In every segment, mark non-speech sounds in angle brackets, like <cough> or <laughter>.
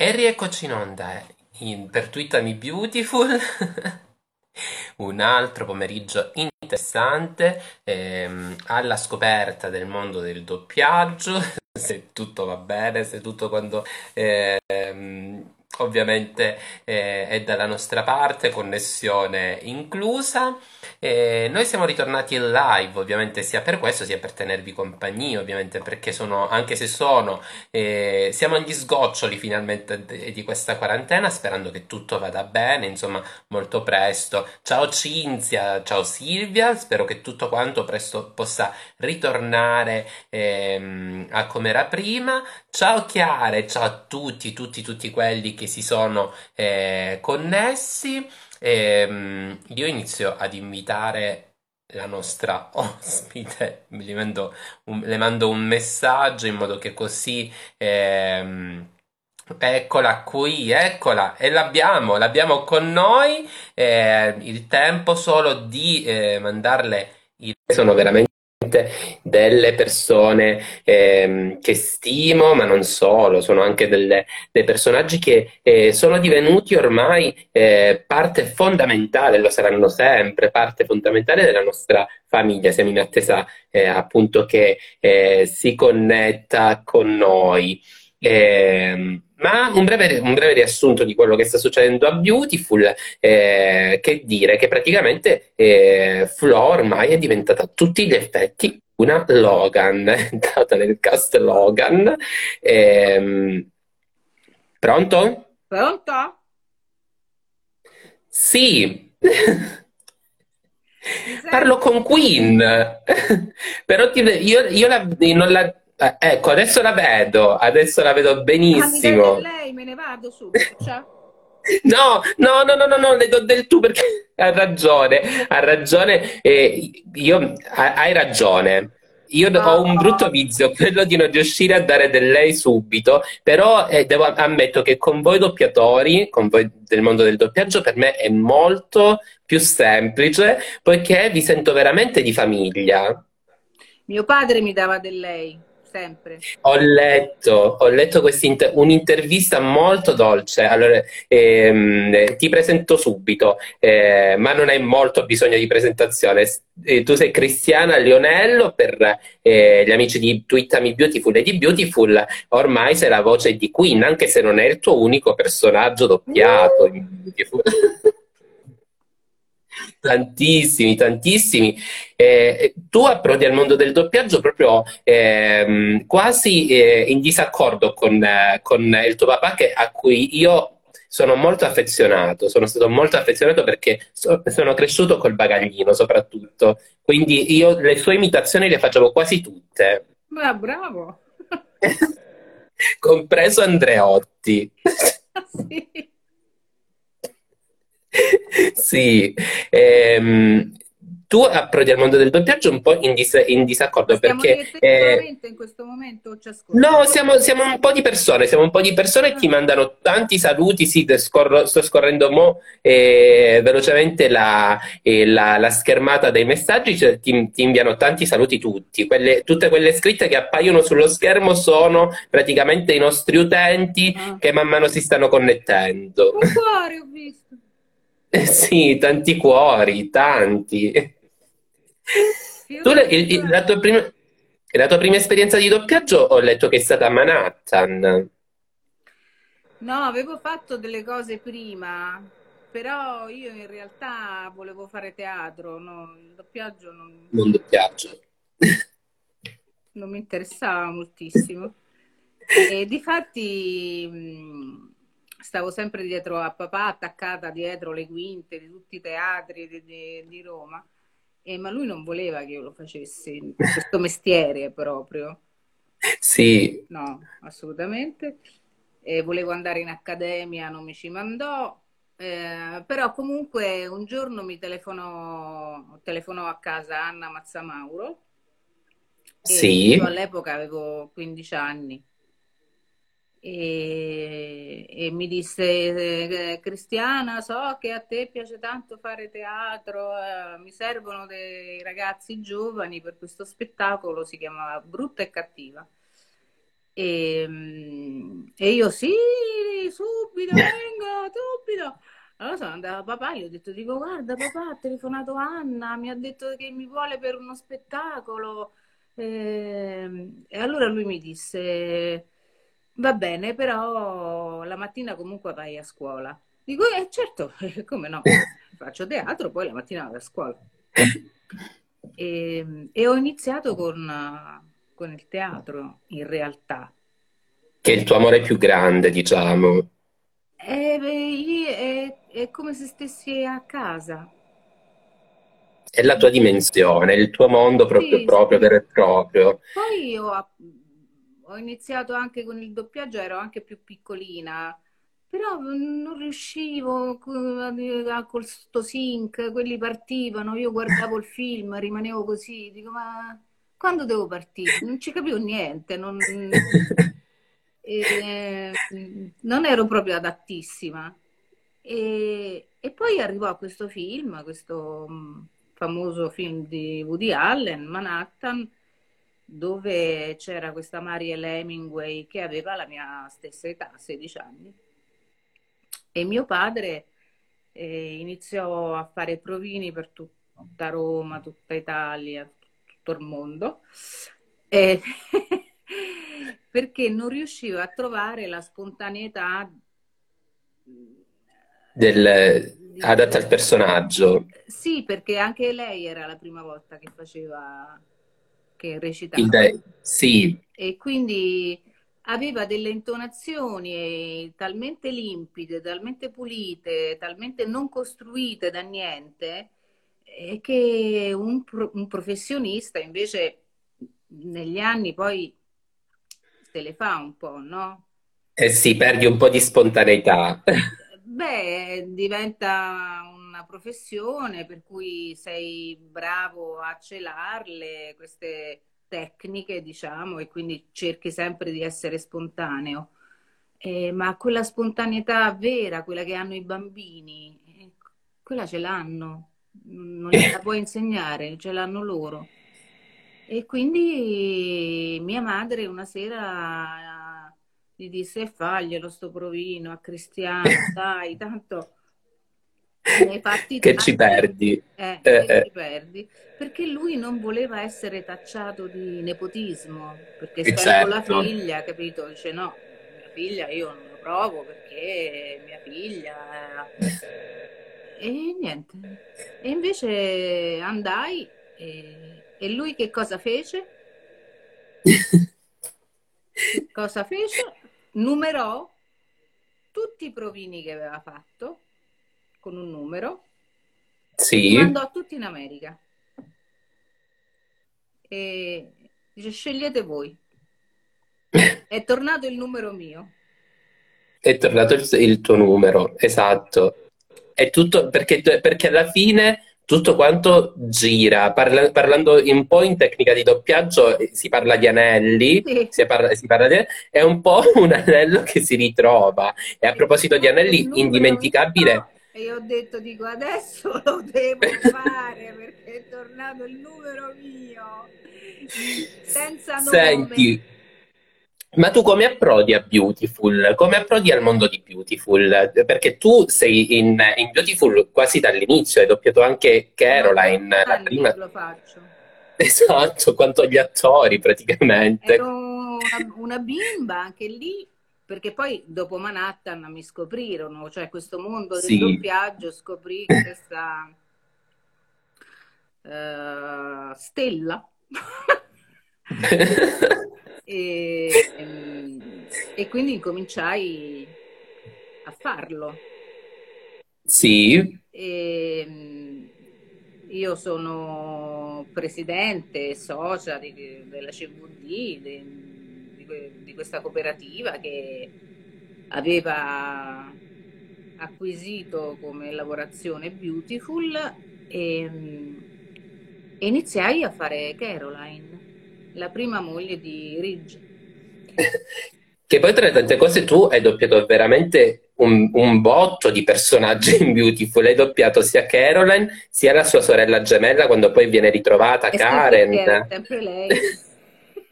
E rieccoci in onda in, per Twittami Beautiful, <laughs> un altro pomeriggio interessante ehm, alla scoperta del mondo del doppiaggio, <laughs> se tutto va bene, se tutto quando ehm, ovviamente eh, è dalla nostra parte, connessione inclusa. Eh, noi siamo ritornati in live, ovviamente sia per questo sia per tenervi compagnia, ovviamente perché sono, anche se sono, eh, siamo agli sgoccioli finalmente di questa quarantena, sperando che tutto vada bene, insomma, molto presto. Ciao Cinzia, ciao Silvia, spero che tutto quanto presto possa ritornare ehm, a come era prima. Ciao Chiare, ciao a tutti, tutti, tutti quelli che si sono eh, connessi. E, ehm, io inizio ad invitare la nostra <laughs> ospite, le mando un, le mando un messaggio in modo che così... Ehm, Eccola qui, eccola, e l'abbiamo, l'abbiamo con noi. Eh, il tempo solo di eh, mandarle il... Sono veramente delle persone ehm, che stimo, ma non solo, sono anche delle, dei personaggi che eh, sono divenuti ormai eh, parte fondamentale, lo saranno sempre, parte fondamentale della nostra famiglia. Siamo in attesa eh, appunto che eh, si connetta con noi. Eh, ma un breve, un breve, riassunto di quello che sta succedendo a Beautiful, eh, che dire che praticamente eh, Flo ormai è diventata a tutti gli effetti una Logan, è <laughs> entrata nel cast Logan. Ehm, pronto? Pronto? Sì. Parlo con Queen, <laughs> però ti, io, io la, non la eh, ecco, adesso la vedo, adesso la vedo benissimo. Ah, lei, me ne vado subito. <laughs> Ciao. No, no, no, no, no, no, le do del tu perché <laughs> ha ragione, ha ragione, eh, io, hai ragione. Io no. ho un brutto vizio, <laughs> quello di non riuscire a dare del lei subito, però eh, devo, ammetto che con voi doppiatori, con voi del mondo del doppiaggio, per me è molto più semplice, poiché vi sento veramente di famiglia. Mio padre mi dava del lei sempre. Ho letto, ho letto un'intervista molto dolce. Allora, ehm, ti presento subito, eh, ma non hai molto bisogno di presentazione. Eh, tu sei Cristiana Lionello per eh, gli amici di Twittami Beautiful e di Beautiful. Ormai sei la voce di Queen, anche se non è il tuo unico personaggio doppiato in Beautiful. <laughs> Tantissimi, tantissimi. Eh, tu approdi al mondo del doppiaggio proprio eh, quasi eh, in disaccordo con, con, il tuo papà, che, a cui io sono molto affezionato. Sono stato molto affezionato perché so, sono cresciuto col bagaglino, soprattutto. Quindi io le sue imitazioni le facevo quasi tutte. Ma bravo! <laughs> Compreso Andreotti. <laughs> sì sì, ehm, tu approdi al mondo del doppiaggio un po' in, dis- in disaccordo Stiamo perché... Eh, in questo momento No, siamo, siamo, un po' di persone, siamo un po' di persone che ti ah. mandano tanti saluti, sì, scorro, sto scorrendo mo, eh, velocemente la, eh, la, la, schermata dei messaggi, cioè, ti, ti, inviano tanti saluti tutti, quelle, tutte quelle scritte che appaiono sullo schermo sono praticamente i nostri utenti ah. che man mano si stanno connettendo. Un cuore ho visto. Eh <laughs> sì, tanti cuori, tanti. Tu, la, il, la, tua prima, la tua prima esperienza di doppiaggio ho letto che è stata a Manhattan. No, avevo fatto delle cose prima, però io in realtà volevo fare teatro, no? il doppiaggio non... Non doppiaggio. Non mi interessava moltissimo. E difatti stavo sempre dietro a papà, attaccata dietro le quinte di tutti i teatri di, di, di Roma, e, ma lui non voleva che io lo facessi, questo <laughs> mestiere proprio. Sì. No, assolutamente. E volevo andare in accademia, non mi ci mandò, eh, però comunque un giorno mi telefonò, telefonò a casa Anna Mazzamauro. Sì. Io all'epoca avevo 15 anni e, e, mi disse eh, Cristiana so che a te piace tanto fare teatro eh, mi servono dei ragazzi giovani per questo spettacolo si chiamava Brutta e Cattiva e, mm, e io sì subito, <laughs> vengo, subito. Allora sono andata a papà, gli ho detto, dico, guarda papà, ha telefonato Anna, mi ha detto che mi vuole per uno spettacolo. E, ehm, e allora lui mi disse, va bene, però la mattina comunque vai a scuola. Dico, eh certo, <laughs> come no, <laughs> faccio teatro, poi la mattina vado a scuola. E, e ho iniziato con, con il teatro, in realtà. Che è il tuo amore più grande, diciamo. È, è, è come se stessi a casa. È la tua dimensione, il tuo mondo proprio, Sì, proprio, sì. vero e proprio. Poi ho, ho iniziato anche con il doppiaggio, ero anche più piccolina, però non riuscivo co- a- col sync, quelli partivano, io guardavo il film, rimanevo così, dico, ma quando devo partire? Non ci capivo niente, non, <laughs> e, non ero proprio adattissima. E, e poi arrivò questo film, questo mh, famoso film di Woody Allen, Manhattan, dove c'era questa Mariel Hemingway che aveva la mia stessa età, 16 anni. E mio padre eh, iniziò a fare provini per tutta Roma, tutta Italia, tutto il mondo, eh, <laughs> perché non riusciva a trovare la spontaneità Del, di... adatta al personaggio. Sì, perché anche lei era la prima volta che faceva, che Il recitava. de- sì, E quindi aveva delle intonazioni eh, talmente limpide, talmente pulite, talmente non costruite da niente, eh, che un, pro- un professionista invece negli anni poi se le fa un po', no? eh sì, perdi un po' di spontaneità. Beh, diventa una professione per cui sei bravo a celarle queste tecniche, diciamo, e quindi cerchi sempre di essere spontaneo. Eh, ma quella spontaneità vera, quella che hanno i bambini, eh, quella ce l'hanno, non gliela <laughs> puoi insegnare, ce l'hanno loro. E quindi mia madre una sera gli disse: Faglielo sto provino a Cristiano, <laughs> dai, tanto Che ci perdi. eh, Eh, che eh, ti perdi. Perché lui non voleva essere tacciato di nepotismo, perché eh, essendo la certo. figlia, capito? Dice: No, mia figlia io non lo provo perché mia figlia. eh." E niente. E invece andai e, e lui che cosa fece? Che <laughs> cosa fece? Numerò tutti i provini che aveva fatto con un numero Sì, mandò tutti in America. E dice: Scegliete voi. <laughs> È tornato il numero mio. è tornato il, il tuo numero, esatto. È tutto perché, perché alla fine tutto quanto gira. Parla- parlando un po' in tecnica di doppiaggio, si parla di anelli, Sì, si parla, si parla di, è un po' <laughs> un anello che si ritrova. E a proposito di anelli, indimenticabile. E io ho detto: Dico, adesso <laughs> lo devo fare perché è tornato il numero mio senza nome. Senti, ma tu come approdi a Beautiful? Come approdi al mondo di Beautiful? Perché tu sei in, in Beautiful quasi dall'inizio, hai doppiato anche Caroline, la prima. lo faccio. Esatto, quanto gli attori praticamente. Ero una, una bimba anche lì, perché poi dopo Manhattan mi scoprirono, cioè questo mondo del Sì. doppiaggio, scoprì <laughs> questa eh, stella. <laughs> E, ehm, e quindi incominciai a farlo. Sì, E, mm, io sono presidente e socia di- della CVD, de- que- di questa cooperativa che aveva acquisito come lavorazione Beautiful e, mm, e iniziai a fare Caroline, la prima moglie di Ridge. che poi tra le tante cose tu hai doppiato veramente un, un botto di personaggi in Beautiful. Hai doppiato sia Caroline sia la sua sorella gemella quando poi viene ritrovata E sì, Karen. sempre lei.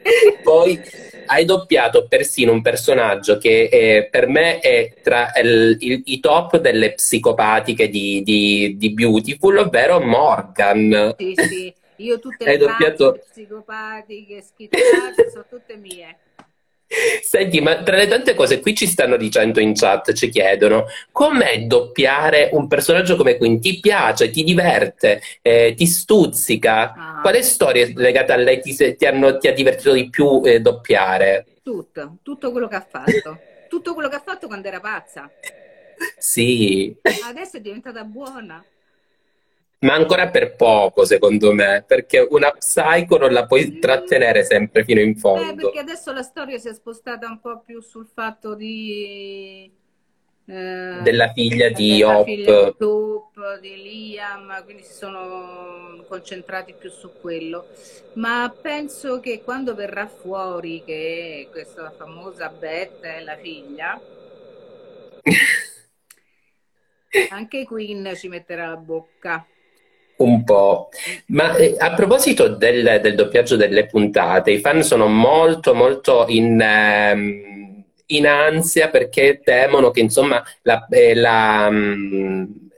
<laughs> Poi hai doppiato persino un personaggio che eh, per me è tra il, il, i top delle psicopatiche di, di, di, Beautiful, ovvero Morgan. Sì, sì, io tutte le doppiato... psicopatiche, schizzate, sono tutte mie. Senti, ma tra le tante cose qui ci stanno dicendo in chat, ci chiedono com'è doppiare un personaggio come Queen? Ti piace, ti diverte, eh, ti stuzzica? Ah. Quale storia legata a lei ti, ti, hanno, ti ha divertito di più eh, doppiare? Tutto, tutto quello che ha fatto. tutto quello che ha fatto quando era pazza. Sì. Adesso è diventata buona ma ancora per poco secondo me, perché una psycho non la puoi trattenere sempre fino in fondo. Eh, perché adesso la storia si è spostata un po' più sul fatto di... Eh, della figlia di Hope. di Liam, quindi si sono concentrati più su quello. Ma penso che quando verrà fuori che questa famosa Beth è la figlia, <laughs> anche Queen ci metterà la bocca. Un po', ma eh, a proposito del, del, doppiaggio delle puntate, i fan sono molto molto in, ehm, in ansia perché temono che insomma la, eh, la, mh,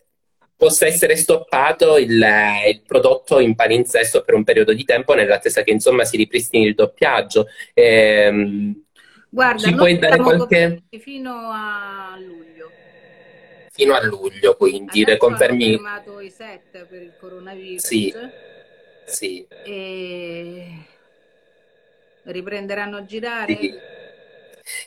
possa essere stoppato il, il, prodotto in palinsesto per un periodo di tempo nell'attesa che insomma si ripristini il doppiaggio. Ehm, Guarda, ci puoi dare qualche... fino a luglio fino a luglio, quindi le confermi. Hanno fermato i set per il coronavirus. Sì. sì. E riprenderanno a girare? Sì.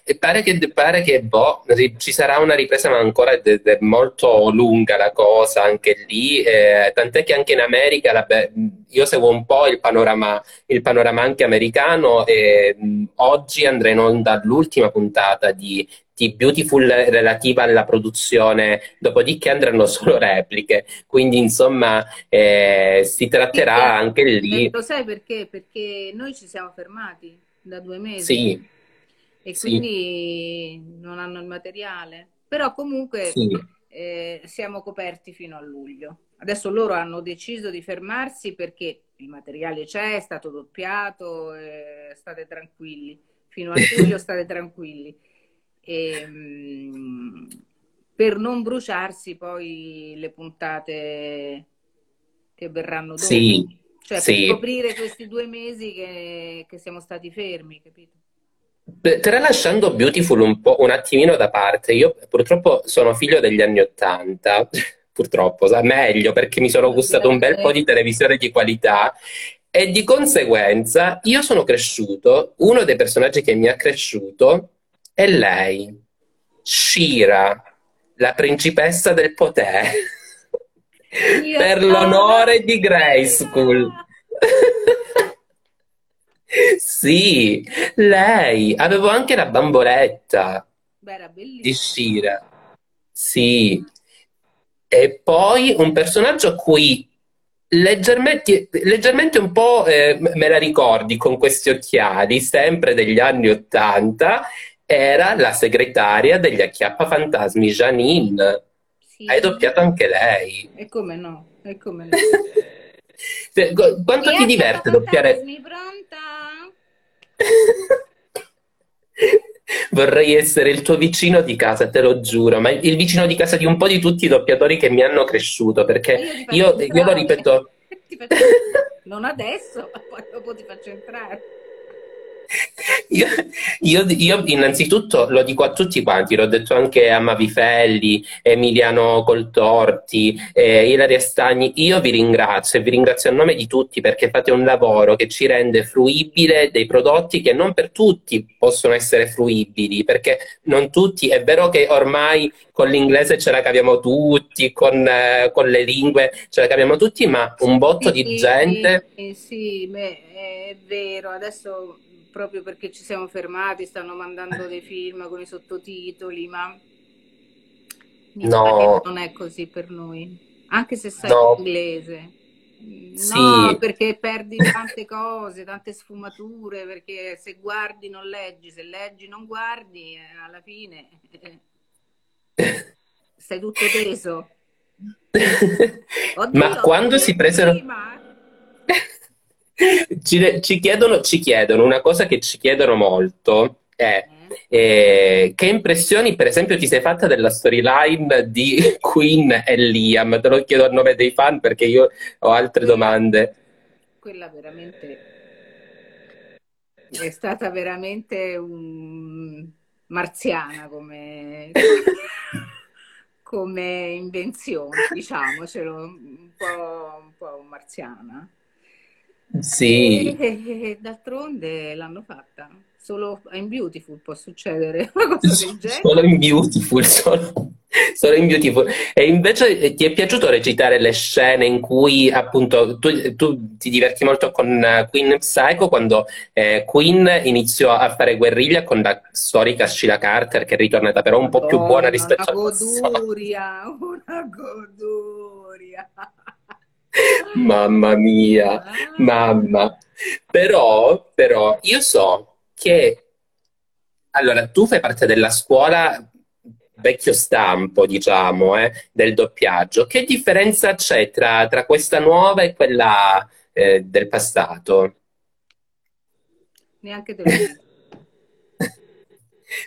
E pare che, pare che boh, ci sarà una ripresa, ma ancora è, è molto lunga la cosa anche lì. Eh, tant'è che anche in America, la, io seguo un po' il panorama, il panorama anche americano e mh, oggi andrà in onda l'ultima puntata di di Beautiful relativa alla produzione, dopodiché andranno solo repliche. Quindi, insomma, eh, si tratterà anche lì. Lo sai perché? Perché noi ci siamo fermati da due mesi. Sì. E sì. quindi non hanno il materiale. Però comunque sì. eh, siamo coperti fino a luglio. Adesso loro hanno deciso di fermarsi perché il materiale c'è, è stato doppiato, eh, state tranquilli. Fino a luglio <laughs> state tranquilli e, ehm, per non bruciarsi poi le puntate che verranno dopo. Sì, cioè sì. per coprire questi due mesi che, che siamo stati fermi, capito? Tralasciando Beautiful un po' un attimino da parte, io purtroppo sono figlio degli anni Ottanta, <laughs> purtroppo, meglio perché mi sono gustato un bel po' di televisione di qualità. E di conseguenza io sono cresciuto, uno dei personaggi che mi ha cresciuto e lei, Shira, la principessa del potere, <laughs> per l'onore di Grayskull. Sì, lei. Avevo anche la bamboletta Beh, di Shira. Sì. E poi un personaggio a cui leggermente, leggermente un po' eh, me la ricordi con questi occhiali, sempre degli anni Ottanta, era la segretaria degli Acchiappafantasmi, Janine. Sì. Hai doppiato anche lei. E come no? E come <laughs> no? Quanto e ti diverte doppiare? pronta? Vorrei essere il tuo vicino di casa, te lo giuro, ma il vicino di casa di un po' di tutti i doppiatori che mi hanno cresciuto, perché io, io, io lo ripeto... <laughs> non adesso, ma poi dopo ti faccio entrare. Io, io, io, innanzitutto lo dico a tutti quanti, l'ho detto anche a Mavifelli, Emiliano Coltorti, eh, Ilaria Stagni, io vi ringrazio e vi ringrazio a nome di tutti perché fate un lavoro che ci rende fruibile dei prodotti che non per tutti possono essere fruibili, perché non tutti, è vero che ormai con l'inglese ce la capiamo tutti, con, eh, con le lingue ce la capiamo tutti, ma un botto sì, di gente... Sì, sì, beh, è vero, adesso proprio perché ci siamo fermati, stanno mandando dei film con i sottotitoli, ma no. non è così per noi, anche se sai no. inglese. No, sì. perché perdi tante cose, tante sfumature, perché se guardi non leggi, se leggi non guardi, eh, alla fine eh, stai tutto teso. <laughs> Oddio, Ma quando si presero... Ci, ci chiedono, ci chiedono una cosa che ci chiedono molto è Eh? che impressioni, per esempio, ti sei fatta della storyline di <laughs> Queen e Liam? Te lo chiedo a nome dei fan perché io ho altre domande. quella veramente è stata veramente un marziana come, <laughs> come invenzione, diciamocelo, un po', un po' marziana. Sì. e d'altronde l'hanno fatta. Solo in Beautiful può succedere <laughs> una cosa del Solo genere. in Beautiful, <laughs> solo, solo in Beautiful. E invece eh, ti è piaciuto recitare le scene in cui appunto tu, tu ti diverti molto con eh, Queen Psycho quando eh, Queen iniziò a fare guerriglia con la storica Sheila Carter che è ritornata però un po' più buona una rispetto al passato. goduria, <laughs> una goduria. <laughs> Mamma mia, mamma. Però, però io so che allora tu fai parte della scuola vecchio stampo, diciamo, eh, del doppiaggio. Che differenza c'è tra, tra questa nuova e quella eh, del passato? neanche dico.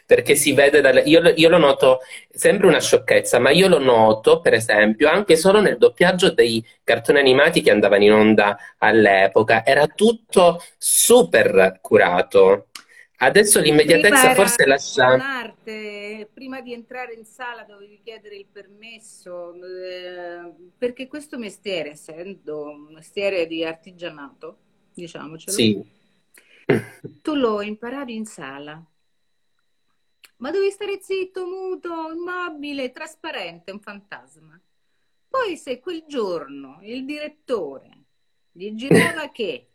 Perché si vede dalle... Io, lo- io lo noto, sembra una sciocchezza, ma io lo noto, per esempio, anche solo nel doppiaggio dei cartoni animati che andavano in onda all'epoca. Era tutto super curato. Adesso l'immediatezza forse lascia... un'arte, prima di entrare in sala dovevi chiedere il permesso, eh, perché questo mestiere, essendo un mestiere di artigianato, diciamocelo, Sì. tu lo imparavi in sala, ma dovevi stare zitto, muto, immobile, trasparente, un fantasma. Poi se quel giorno il direttore gli girava che,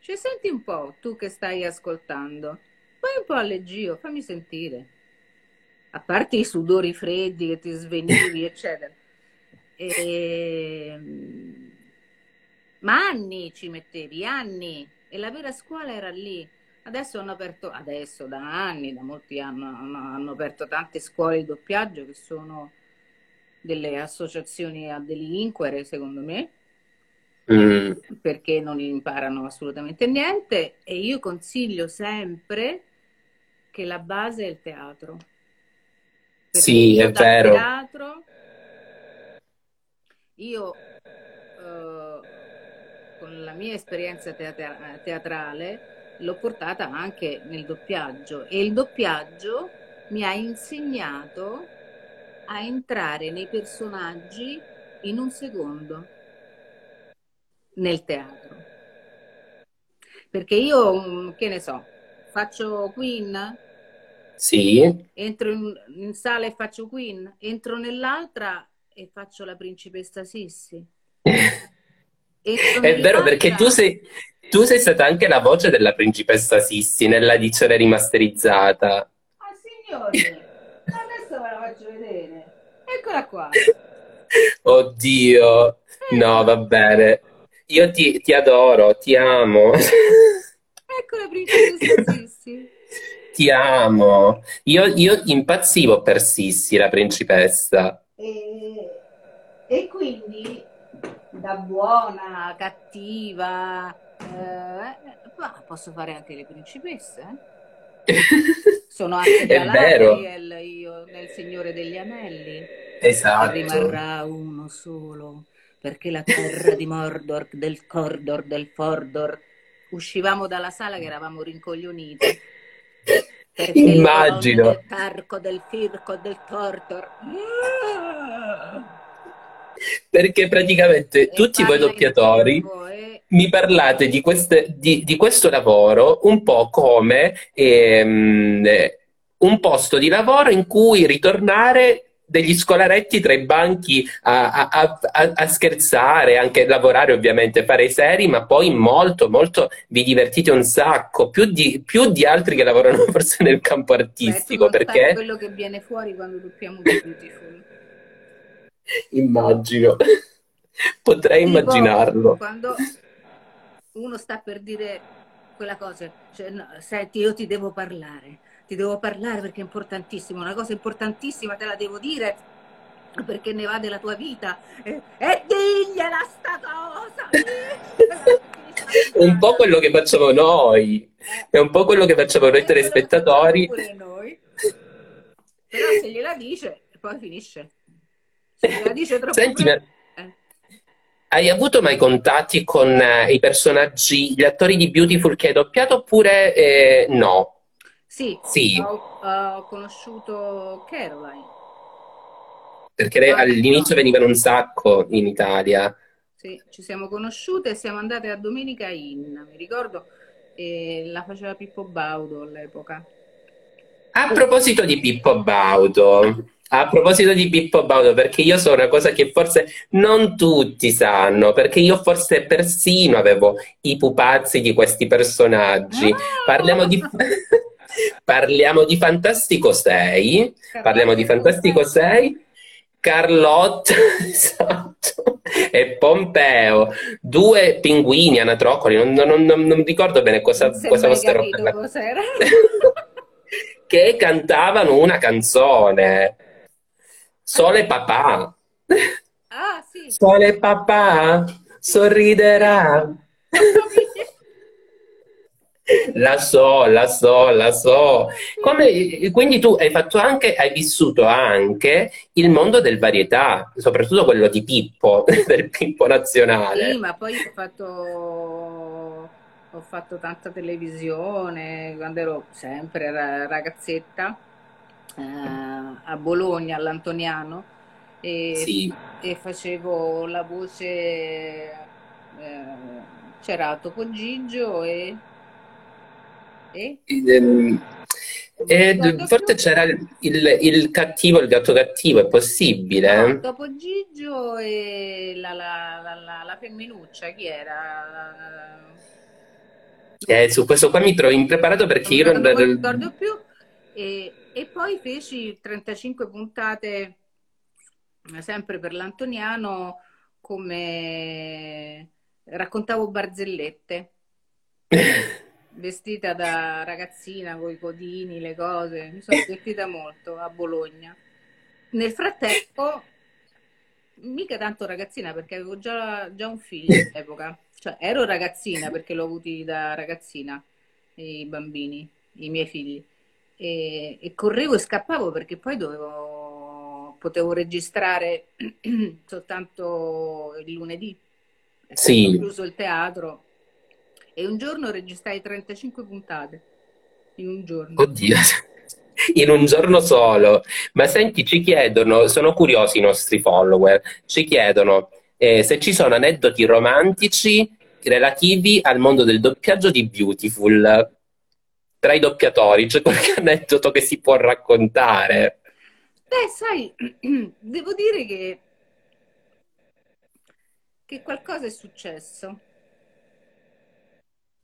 cioè senti un po', tu che stai ascoltando, vai un po' a leggio, fammi sentire, a parte i sudori freddi che ti svenivi, <laughs> eccetera. E... Ma anni ci mettevi, anni, e la vera scuola era lì. Adesso hanno aperto, adesso da anni, da molti anni, hanno, hanno aperto tante scuole di doppiaggio che sono delle associazioni a delinquere, secondo me, Mm, perché non imparano assolutamente niente. E io consiglio sempre che la base è il teatro, perché sì, è vero. teatro, io eh, con la mia esperienza teatra- teatrale l'ho portata anche nel doppiaggio e il doppiaggio mi ha insegnato a entrare nei personaggi in un secondo nel teatro. Perché io, che ne so, faccio Queen, Sì. entro in, in sala e faccio Queen, entro nell'altra e faccio la principessa Sissi. <laughs> È vero perché tu sei, tu sei stata anche la voce della principessa Sissi nella edizione rimasterizzata. Ah, signori, adesso ve la faccio vedere. Eccola qua. Oddio, no, va bene. Io ti, ti adoro, ti amo. Ecco la principessa Sissi. Ti amo. Io, io impazzivo per Sissi, la principessa. E, e quindi da buona, cattiva, eh, ma posso fare anche le principesse. eh? <laughs> Sono anche Galadriel, io nel Signore degli Anelli, esatto. rimarrà uno solo, perché la terra di Mordor, del Cordor, del Fordor, uscivamo dalla sala che eravamo rincoglioniti, perché Immagino. del Tarco, del Firco, del Tortor. Perché praticamente E tutti voi doppiatori curvo e mi parlate di, queste- di- di questo lavoro un po' come ehm, un posto di lavoro in cui ritornare degli scolaretti tra i banchi a, a- a- a- scherzare, anche lavorare ovviamente, fare i seri, ma poi molto, molto vi divertite un sacco, più di, più di altri che lavorano <laughs> forse nel campo beh, artistico, sai perché quello che viene fuori quando doppiamo Beautiful. Immagino, <laughs> potrei Tipo, immaginarlo. quando uno sta per dire quella cosa, cioè, no, senti, io ti devo parlare, ti devo parlare perché è importantissimo, una cosa importantissima te la devo dire perché ne va della tua vita e, e digliela sta cosa, <laughs> un po' quello che facciamo noi, è un po' quello che facciamo noi telespettatori. Noi. Però se gliela dice, poi finisce. Dice troppo Senti, ma... Hai avuto mai contatti con eh, i personaggi, gli attori di Beautiful che hai doppiato oppure eh, no? Sì, sì. Ho, ho, conosciuto Caroline. Perché all'inizio venivano un sacco in Italia. Sì, ci siamo conosciute e siamo andate a Domenica Inn, mi ricordo, e la faceva Pippo Baudo all'epoca. A proposito di Pippo Baudo, a proposito di Pippo Baudo, perché io so una cosa che forse non tutti sanno, perché io forse persino avevo i pupazzi di questi personaggi. Parliamo di... <laughs> Parliamo di Fantastico 6. Parliamo di Fantastico 6. Carlotta <laughs> esatto, e Pompeo, due pinguini anatroccoli, non, non, non, non ricordo bene cosa, cosa fosse roba. <laughs> che cantavano una canzone. Sole papà. <laughs> Ah, sì. Sole papà sorriderà. <laughs> La so, la so, la so. Come, quindi tu hai fatto anche, hai vissuto anche il mondo del varietà, soprattutto quello di Pippo, <laughs> del Pippo nazionale. Sì, ma poi ho fatto, ho fatto tanta televisione quando ero sempre ragazzetta eh, a Bologna, all'Antoniano, e, sì. e facevo la voce, eh, c'era Topo Gigio e... e? E forse c'era il, il, cattivo, il gatto cattivo, è possibile? No, dopo Gigio e la, la, la, la femminuccia, chi era? Eh, su questo qua mi trovo impreparato perché io non, non ricordo più. E, e poi feci 35 puntate sempre per l'Antoniano come raccontavo barzellette. <laughs> Vestita da ragazzina con i codini, le cose, mi sono divertita molto a Bologna. Nel frattempo, mica tanto ragazzina perché avevo già, già un figlio all'epoca, cioè ero ragazzina perché l'ho avuti da ragazzina, i bambini, i miei figli, e, e correvo e scappavo perché poi dovevo, potevo registrare <clears throat> soltanto il lunedì. Sì. chiuso il teatro e un giorno registrai 35 puntate. In un giorno. Oddio, in un giorno solo. Ma senti, ci chiedono, sono curiosi i nostri follower, ci chiedono eh, se ci sono aneddoti romantici relativi al mondo del doppiaggio di Beautiful. Tra i doppiatori c'è qualche aneddoto che si può raccontare? Beh, sai, <clears throat> devo dire che, che qualcosa è successo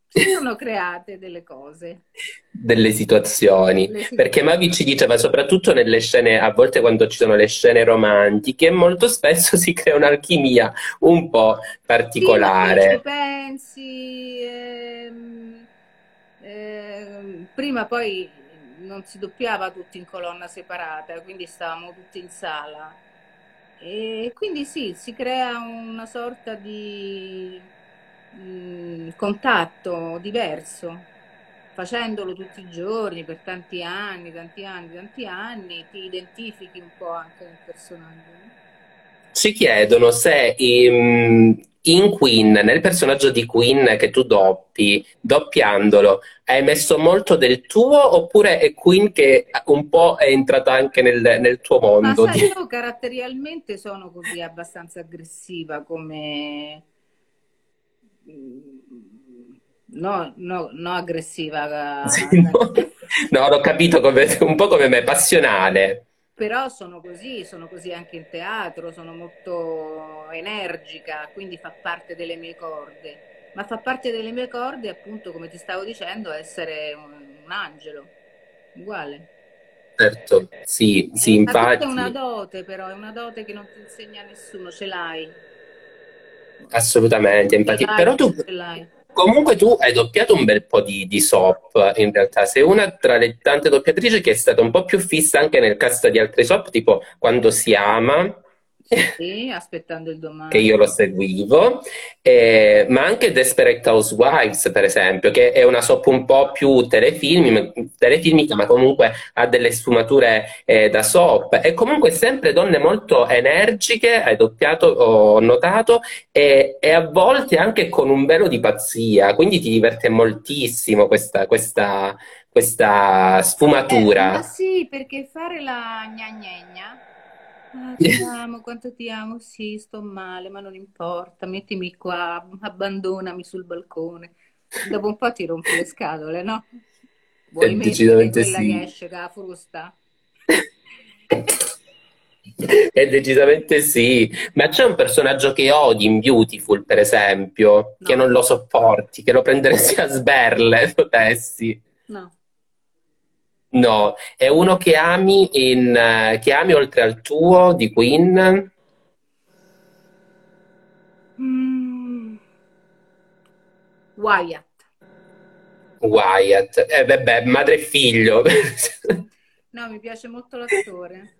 si <laughs> sono create delle cose. Delle situazioni. situazioni. Perché Mavi ci diceva, soprattutto nelle scene, a volte quando ci sono le scene romantiche, molto spesso <laughs> si crea un'alchimia un po' particolare. Sì, ci pensi, ehm, ehm, prima poi non si doppiava tutti in colonna separata, quindi stavamo tutti in sala. E quindi sì, si crea una sorta di mh, contatto diverso, facendolo tutti i giorni per tanti anni, tanti anni, tanti anni, ti identifichi un po' anche nel personaggio. Ci chiedono se in, in Queen, nel personaggio di Queen che tu doppi, doppiandolo, hai messo molto del tuo oppure è Queen che un po' è entrata anche nel, nel tuo mondo? Ma sai, io caratterialmente sono così abbastanza aggressiva come No, no, no aggressiva. Sì, no. <laughs> no, l'ho capito come, un po' come me, passionale. Però sono così, sono così anche in teatro, sono molto energica, quindi fa parte delle mie corde. Ma fa parte delle mie corde, appunto, come ti stavo dicendo, essere un, un angelo, uguale. Certo, sì, sì, è infatti. È una dote, però, è una dote che non ti insegna nessuno, ce l'hai. Assolutamente, empatia. Però tu, comunque tu hai doppiato un bel po' di, di, soap, in realtà. Sei una tra le tante doppiatrici che è stata un po' più fissa anche nel cast di altri soap, tipo Quando si ama. <laughs> Sì, aspettando il che domani. io lo seguivo, eh, ma anche Desperate Housewives, per esempio, che è una soap un po' più telefilm, telefilmica, ma comunque ha delle sfumature eh, da soap. E comunque sempre donne molto energiche, hai doppiato, ho notato, e, e a volte anche con un velo di pazzia, quindi ti diverte moltissimo questa, questa, questa Eh, ma sfumatura. sì, perché fare la gna gna gna, ah, <laughs> ti amo, quanto ti amo, sì, sto male, ma non importa, mettimi qua, abbandonami sul balcone. Dopo un po' ti rompi le scatole, no? Eh, Vuoi mettere decisamente quella che sì. esce con la frusta? <laughs> E decisamente sì, ma c'è un personaggio che odi in Beautiful, per esempio, che No, non lo sopporti, che lo prenderesti a sberle, <laughs> potessi. no. No, è uno che ami, in, eh, che ami oltre al tuo, di Queen, Mm, Wyatt. Wyatt. Eh, vabbè, madre e figlio. No, mi piace molto l'attore,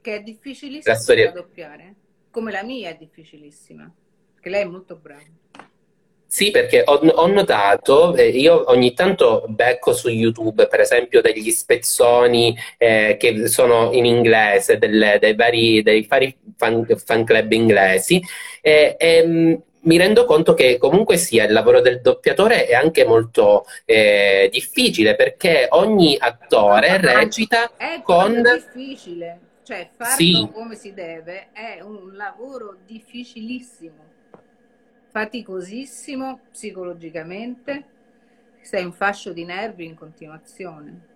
che è La difficilissimo da storia. doppiare, come la mia è difficilissima, perché lei è molto brava. Sì, perché ho, ho notato, eh, io ogni tanto becco su YouTube, per esempio, degli spezzoni eh, che sono in inglese, delle- dei vari, dei vari fan, fan club inglesi, e, e, mh, mi rendo conto che comunque sia il lavoro del doppiatore è anche molto eh, difficile, perché ogni attore ma recita è con... difficile, cioè farlo Sì, come si deve è un lavoro difficilissimo, faticosissimo psicologicamente, sei un fascio di nervi in continuazione.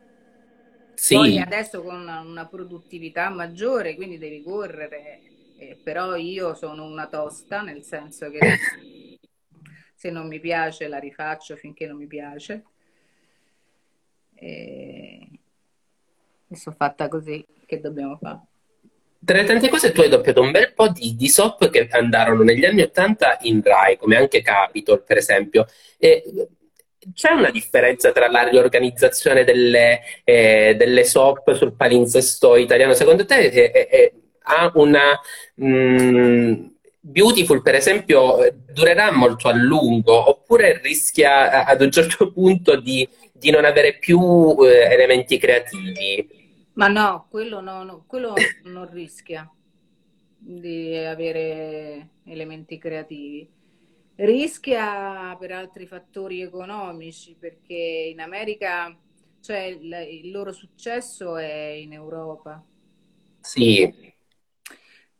Poi sì. adesso con una, una produttività maggiore, quindi devi correre, eh, però io sono una tosta, nel senso che <laughs> se non mi piace la rifaccio finché non mi piace. E, e sono fatta così, che dobbiamo fare? Tra le tante cose, tu hai doppiato un bel po' di, di soap che andarono negli anni Ottanta in Rai, come anche Capitol, per esempio. E c'è una differenza tra la riorganizzazione delle, eh, delle soap sul palinsesto italiano? Secondo te eh, eh, eh, ha una... mh, Beautiful, per esempio, eh, durerà molto a lungo, oppure rischia a- ad un certo punto di, di non avere più eh, elementi creativi? Ma no, quello, no, no, quello non rischia di avere elementi creativi. Rischia per altri fattori economici, perché in America, cioè il, il loro successo è in Europa Sì,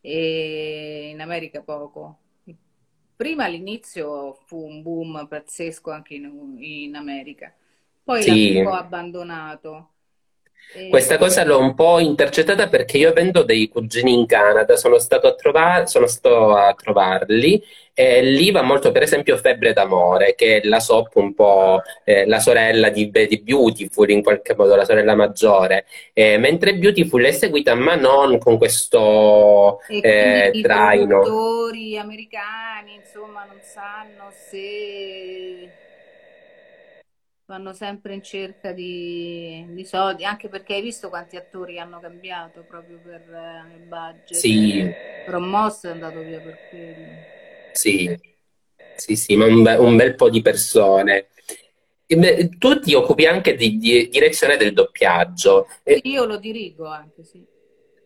e in America poco. Prima all'inizio fu un boom pazzesco anche in, in America, poi l'hanno un po' sì. Questa cosa l'ho un po' intercettata perché io avendo dei cugini in Canada, sono stato a trovare, sono stato a trovarli e lì va molto, per esempio, Febbre d'amore, che è la soap un po' eh, la sorella di, di Beautiful, in qualche modo, la sorella maggiore. Eh, mentre Beautiful è seguita, ma non con questo eh, i traino. produttori americani, insomma, non sanno se vanno sempre in cerca di, di soldi, anche perché hai visto quanti attori hanno cambiato proprio per eh, il budget. Sì, Ron Moss è andato via per quello. sì, sì, sì, ma un, be- un bel po' di persone. E beh, Tu ti occupi anche di, di direzione del doppiaggio. E io lo dirigo anche, sì.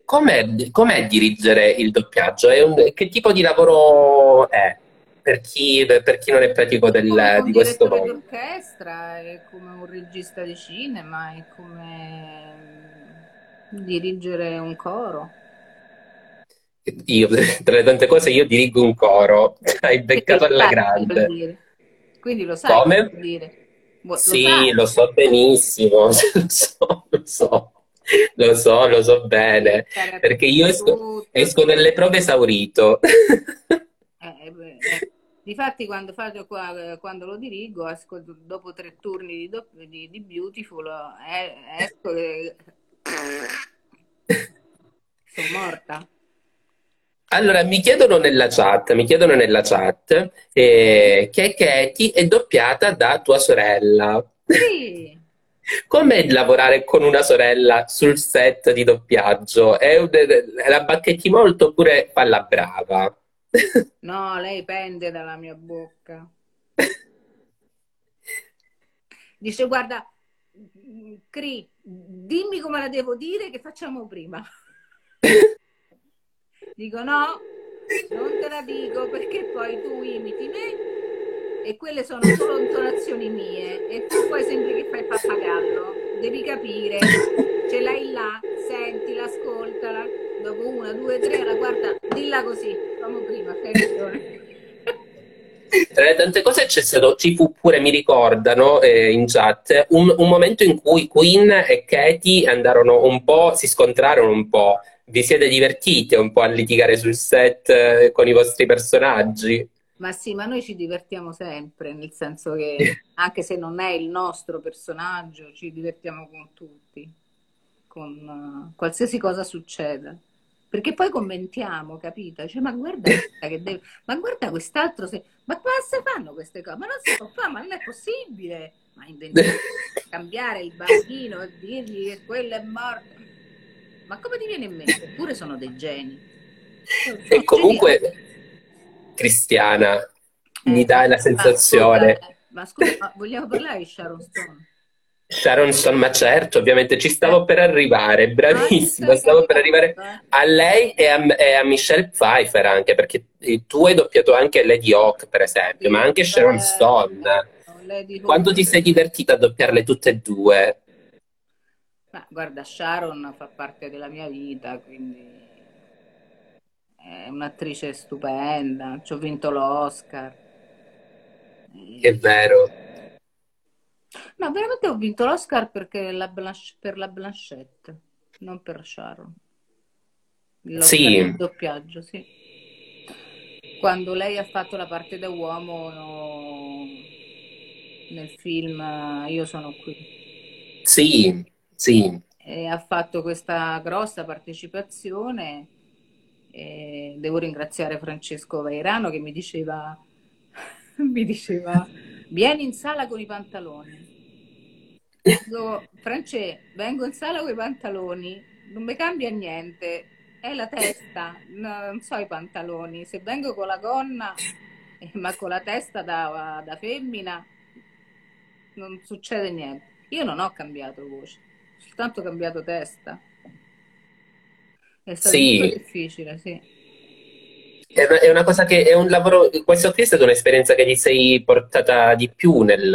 com'è, com'è dirigere il doppiaggio? È un- che tipo di lavoro è per chi, per chi non è pratico del- un di questo mondo? d'orchestra, è come un regista di cinema, è come mm, dirigere un coro. Io, <laughs> tra le tante cose, io dirigo un coro. <laughs> Hai beccato lo alla grande. dire. Quindi lo sai Come? vuol dire. Lo Sì, sai. lo so benissimo, <laughs> lo so, lo so, lo so, lo so bene, stare perché io esco, esco dalle prove esaurito. Eh, beh, eh. Difatti quando, qua- quando lo dirigo, esco dopo tre turni di, do- di- di Beautiful, eh, esco <laughs> che sono morta. Allora, mi chiedono nella chat, mi chiedono nella chat eh, che Katie è doppiata da tua sorella. Sì, <laughs> Com'è lavorare con una sorella sul set di doppiaggio? È un- la bacchetti molto oppure fa la brava? No, lei pende dalla mia bocca. Dice, guarda, Cri, dimmi come la devo dire che facciamo prima. Dico no, non te la dico perché poi tu imiti me e quelle sono solo intonazioni mie e tu poi sembri che fai pappagallo. Devi capire, ce l'hai là, sentila, ascoltala. Dopo una, due, tre, la quarta, dilla così. Facciamo prima, fai ragione. Tra le tante cose c'è stato, ci fu pure, mi ricordano eh, in chat, un, un momento in cui Queen e Katie andarono un po', si scontrarono un po'. Vi siete divertiti un po' a litigare sul set eh, con i vostri personaggi? Ma sì, ma noi ci divertiamo sempre, nel senso che anche se non è il nostro personaggio, ci divertiamo con tutti, con uh, qualsiasi cosa succeda. Perché poi commentiamo, capito? Cioè, ma guarda, che deve... ma guarda quest'altro, se... ma come si fanno queste cose? Ma non si può fare, ma non è possibile. Ma inventare, <laughs> cambiare il bambino e dirgli che quello è morto. Ma come ti viene in mente? Eppure sono dei geni. Sono e comunque, geni. Cristiana, eh, mi dai la sensazione... Ma scusa, ma, scusa, ma vogliamo parlare di Sharon Stone? Sharon Stone, ma certo, ovviamente ci stavo per arrivare, bravissima, stavo per arrivare a lei e a, e a Michelle Pfeiffer anche, perché tu hai doppiato anche Lady Hawk, per esempio, ma anche Sharon Stone. Quanto ti sei divertita a doppiarle tutte e due? Ma guarda, Sharon fa parte della mia vita, quindi è un'attrice stupenda, ci ho vinto l'Oscar. È vero. No, veramente ho vinto l'Oscar perché la Blanche- per la Blanchette, non per Sharon. L'Oscar Sì, del doppiaggio, sì. Quando lei ha fatto la parte da uomo no, nel film Io sono qui. sì, sì. E ha fatto questa grossa partecipazione. E devo ringraziare Francesco Vairano che mi diceva, <laughs> mi diceva vieni in sala con i pantaloni. Dico, France, vengo in sala con i pantaloni, non mi cambia niente, è la testa, non so i pantaloni. Se vengo con la gonna, eh, ma con la testa da, da femmina, non succede niente. Io non ho cambiato voce, ho soltanto cambiato testa. È stato Sì, molto difficile, sì. È una, cosa che è un lavoro, questo qui è stata un'esperienza che ti sei portata di più nel,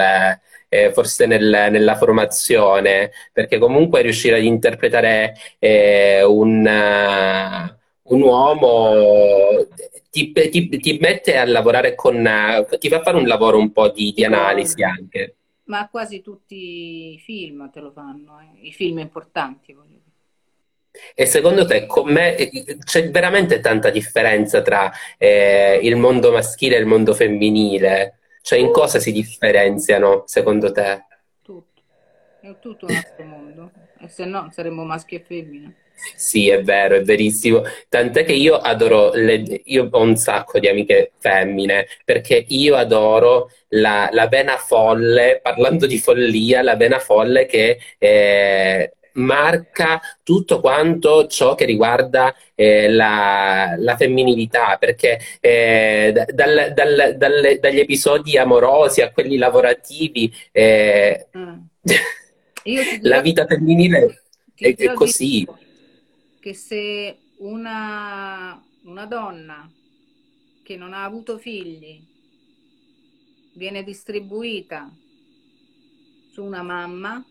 eh, forse nel- nella formazione, perché comunque riuscire ad interpretare eh, un, eh, un uomo ti, ti- ti mette a lavorare con, eh, ti fa fare un lavoro un po' di, di analisi anche. ma quasi tutti i film te lo fanno, eh. I film importanti, voglio. E secondo te com'è- c'è veramente tanta differenza tra eh, il mondo maschile e il mondo femminile? Cioè, in cosa si differenziano, secondo te? Tutto, è tutto un altro mondo, e se no saremmo maschi e femmine. Sì, è vero, è verissimo. Tant'è che io adoro, le- io ho un sacco di amiche femmine, perché io adoro la, la vena folle, parlando di follia, la vena folle che eh, marca tutto quanto ciò che riguarda eh, la, la femminilità, perché eh, da- dal- dal- dalle- dagli episodi amorosi a quelli lavorativi, eh, Mm. <laughs> La vita femminile è, è così. che se una, una donna che non ha avuto figli viene distribuita su una mamma,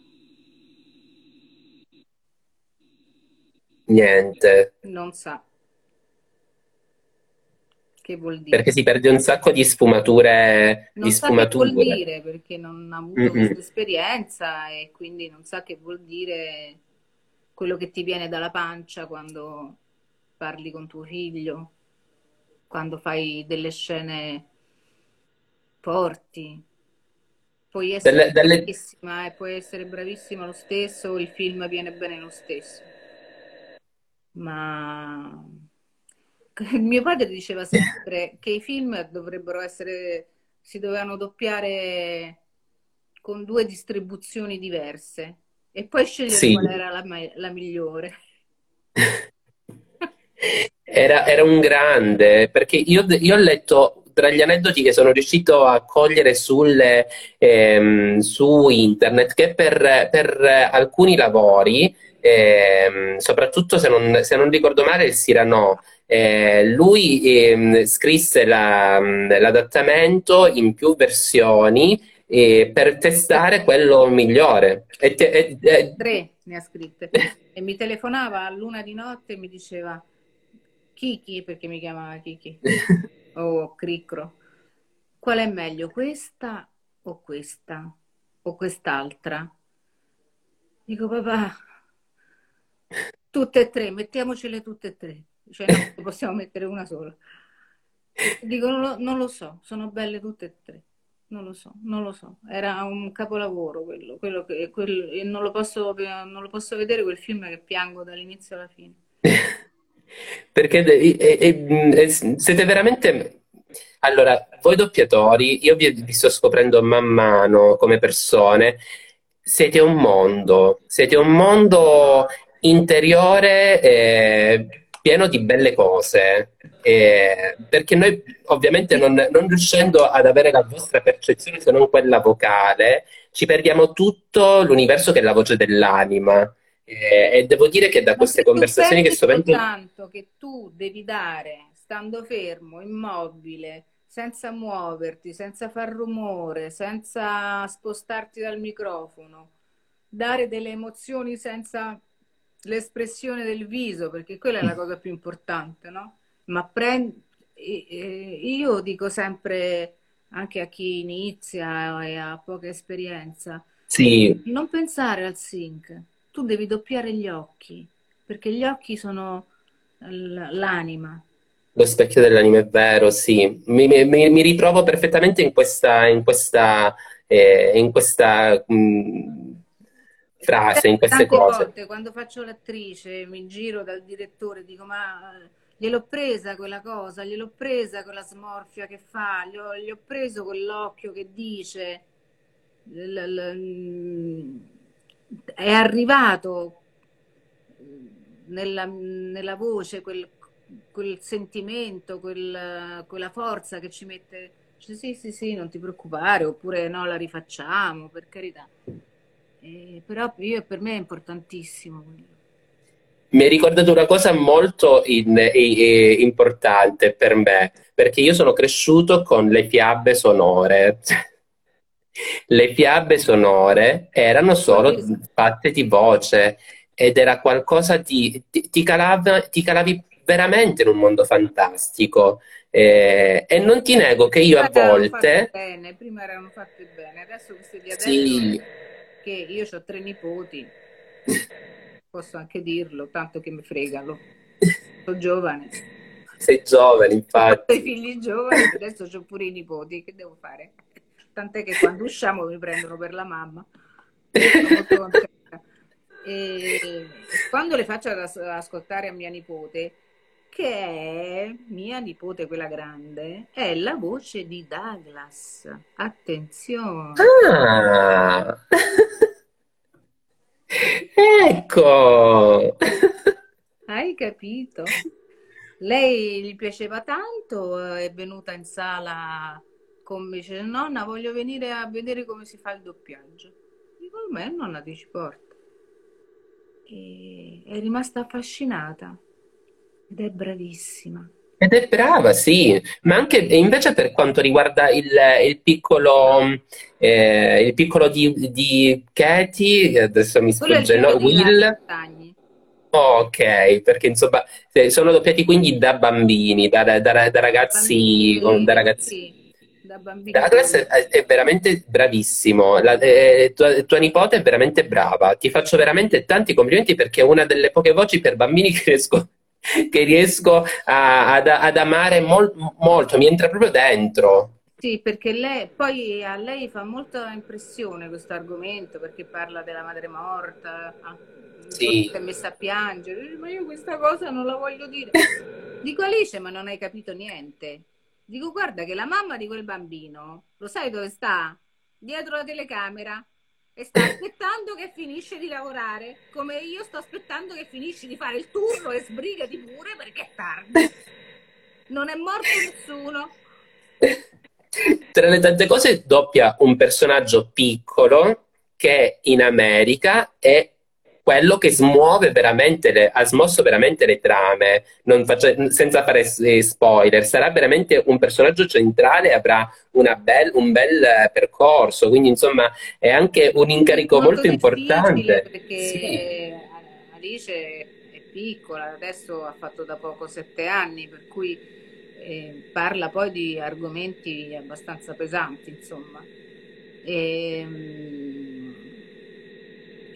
Niente. non sa che vuol Perché dire. si perde un sacco di sfumature, di Non sa che vuol sfumature. dire perché non ha avuto Mm-mm. questa esperienza e quindi non sa che vuol dire quello che ti viene dalla pancia quando parli con tuo figlio, quando fai delle scene forti. Puoi essere Delle, delle- bravissima e puoi essere bravissima lo stesso, il film viene bene lo stesso. Ma <laughs> mio padre diceva sempre che i film dovrebbero essere, si dovevano doppiare con due distribuzioni diverse e poi scegliere Sì. qual era la, la migliore. <laughs> Era, era un grande, perché io, io ho letto tra gli aneddoti che sono riuscito a cogliere sulle, ehm, su internet che per, per alcuni lavori, ehm, soprattutto se non, se non ricordo male, il Cyrano, eh, lui ehm, scrisse la- l'adattamento in più versioni eh, per testare quello migliore. E te- e- e- Tre ne ha scritte. E mi telefonava a luna di notte e mi diceva Kiki, perché mi chiamava Kiki, o Cricro, qual è meglio, questa o questa? O quest'altra? Dico, papà, tutte e tre, mettiamocele tutte e tre. Cioè, no, possiamo mettere una sola. Dico, non lo, non lo so, sono belle tutte e tre. Non lo so, non lo so. Era un capolavoro quello, quello che, quel- non lo posso, non lo posso vedere quel film che piango dall'inizio alla fine. <laughs> Perché e- e- e- siete veramente... Allora, voi doppiatori, io vi, vi sto scoprendo man mano come persone, siete un mondo, siete un mondo interiore eh, pieno di belle cose. Eh, perché noi, ovviamente, non, non riuscendo ad avere la vostra percezione se non quella vocale, ci perdiamo tutto l'universo che è la voce dell'anima. Eh, e devo dire che da queste conversazioni che sto avendo... soltanto che tu devi dare, stando fermo, immobile, senza muoverti, senza far rumore, senza spostarti dal microfono, dare delle emozioni senza l'espressione del viso, perché quella è la cosa più importante, no? Ma prendi, io dico sempre anche a chi inizia e ha poca esperienza, Sì, non pensare al sync, tu devi doppiare gli occhi, perché gli occhi sono l'anima. lo specchio dell'anima è vero, sì. Mi, mi- mi- mi ritrovo perfettamente in questa, in questa, eh, in questa mh, frase, in queste Tante cose. volte quando faccio l'attrice mi giro dal direttore e dico ma eh, gliel'ho presa quella cosa, gliel'ho presa quella smorfia che fa, gli ho, gli ho preso quell'occhio che dice, l- l- mm, è arrivato nella, nella voce quel, quel sentimento, quel- quella forza che ci mette, sì sì sì non ti preoccupare, oppure no la rifacciamo, per carità. Eh, però io, per me è importantissimo. Mi hai ricordato una cosa molto in- e- e- importante per me, perché io sono cresciuto con le fiabe sonore. <laughs> Le fiabe sonore erano solo fatte di voce ed era qualcosa di... ti, ti calava- ti calavi veramente in un mondo fantastico. Eh, e non ti nego che io a Prima fatte volte... bene, prima erano fatte bene, adesso questi di adesso, Sì, che io ho tre nipoti, posso anche dirlo, tanto che mi fregano, sono giovane, sei giovane, ho infatti. dei figli giovani, adesso ho pure i nipoti, che devo fare? Tant'è che quando usciamo mi prendono per la mamma. E quando le faccio as- ascoltare a mia nipote, che è mia nipote, quella grande, è la voce di Douglas. Attenzione. Ah, <laughs> ecco. Hai capito? Lei gli piaceva tanto, è venuta in sala con me, dice, nonna, voglio venire a vedere come si fa il doppiaggio. Dico, me nonna ti ci porta. E è rimasta affascinata ed è bravissima. Ed è brava, sì, ma anche invece per quanto riguarda il, il piccolo, eh, il piccolo di, di Katie, adesso mi sfugge, no? Will. Ok, perché insomma eh, sono doppiati quindi da bambini, da, da- da- da ragazzi, Bambini, da ragazzi. sì, da bambini. Douglas è, è veramente bravissimo, La- eh, tua, tua nipote è veramente brava, ti faccio veramente tanti complimenti perché è una delle poche voci per bambini che riesco, che riesco a- ad, ad amare mol- molto, mi entra proprio dentro. Sì, perché lei, poi a lei fa molta impressione questo argomento perché parla della madre morta, ah, Sì. si è messa a piangere, Dice, ma io questa cosa non la voglio dire. <laughs> Dico Alice, ma non hai capito niente. Dico, guarda che la mamma di quel bambino, lo sai dove sta? dietro la telecamera e sta aspettando che finisce di lavorare, come io sto aspettando che finisci di fare il turno e sbrigati pure perché è tardi. Non è morto nessuno. Tra le tante cose doppia un personaggio piccolo che in America è quello che smuove veramente le, ha smosso veramente le trame, faccio, senza fare spoiler, sarà veramente un personaggio centrale e avrà bel, un bel percorso, quindi insomma è anche un incarico molto, molto importante. Perché sì. Alice è piccola, adesso ha fatto da poco sette anni, per cui eh, parla poi di argomenti abbastanza pesanti, insomma. E, ehm,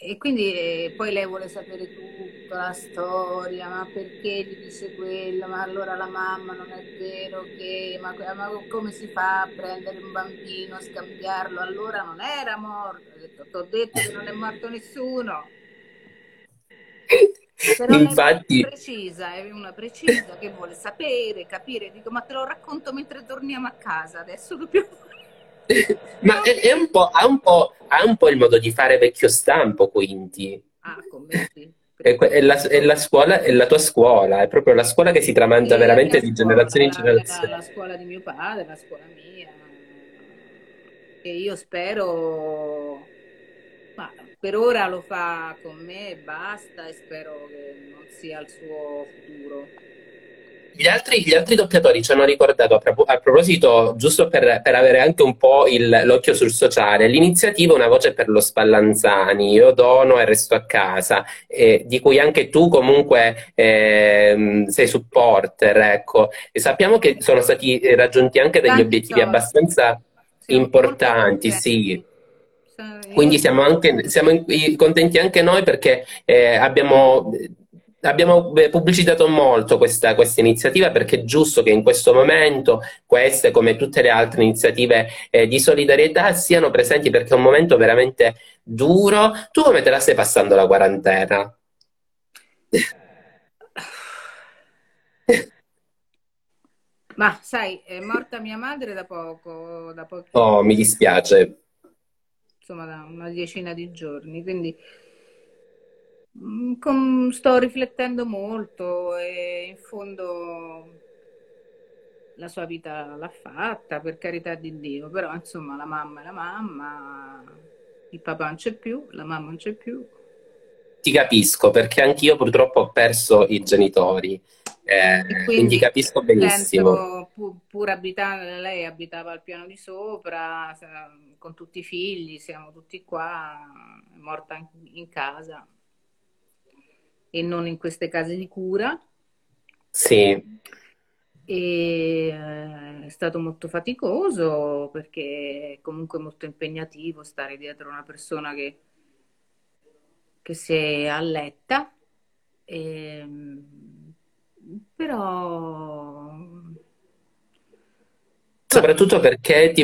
e quindi eh, poi lei vuole sapere tutta la storia, ma perché gli dice quello, ma allora la mamma non è vero che, ma, ma come si fa a prendere un bambino, a scambiarlo? Allora non era morto, ti ho detto che non è morto nessuno. Però Infatti... è una precisa, è una precisa che vuole sapere, capire, dico, ma te lo racconto mentre torniamo a casa, adesso dobbiamo <laughs> Ma è, è un ha, un ha, un po', il modo di fare vecchio stampo, quindi. Ah, commenti. È, è, la, è, la, scuola, è la tua scuola, è proprio la scuola che si tramanda veramente di scuola, generazione in generazione. La, la scuola di mio padre, la scuola mia. E io spero, ma per ora lo fa con me e basta e spero che non sia il suo futuro. Gli altri, gli altri, doppiatori ci hanno ricordato, a, pro- a proposito, giusto per, per, avere anche un po' il, l'occhio sul sociale, l'iniziativa Una voce per lo Spallanzani, io dono e resto a casa, eh, di cui anche tu comunque eh, sei supporter, ecco. E sappiamo che sono stati raggiunti anche degli Tanti obiettivi abbastanza importanti, sì. Quindi siamo, anche, siamo contenti anche noi perché eh, abbiamo Abbiamo pubblicitato molto questa, questa, iniziativa perché è giusto che in questo momento queste, come tutte le altre iniziative eh, di solidarietà, siano presenti perché è un momento veramente duro. Tu come te la stai passando la quarantena? Ma sai, è morta mia madre da poco, da pochi Oh, mi dispiace. Insomma, da una decina di giorni, quindi com, sto riflettendo molto e in fondo la sua vita l'ha fatta, per carità di Dio, però insomma la mamma è la mamma, il papà non c'è più, la mamma non c'è più. Ti capisco perché anch'io purtroppo ho perso i genitori, eh, quindi, quindi, capisco benissimo. Pur, pur abitando, lei abitava al piano di sopra, con tutti i figli, siamo tutti qua, è morta in, in casa e non in queste case di cura. Sì. E eh, è stato molto faticoso perché è comunque molto impegnativo stare dietro una persona che, che si è alletta. E, ehm, però Soprattutto perché, ti,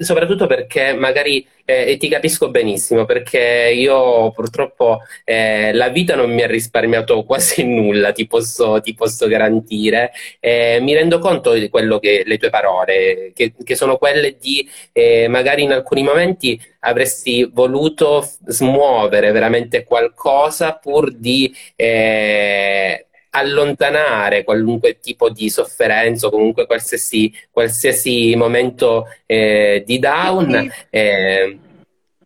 soprattutto perché magari eh, ti capisco benissimo, perché io purtroppo eh, la vita non mi ha risparmiato <laughs> quasi nulla, ti posso, ti posso garantire. Eh, mi rendo conto di quello che le tue parole, che, che sono quelle di eh, magari in alcuni momenti avresti voluto smuovere veramente qualcosa pur di eh, allontanare qualunque tipo di sofferenza o comunque qualsiasi, qualsiasi momento eh, di down. Eh,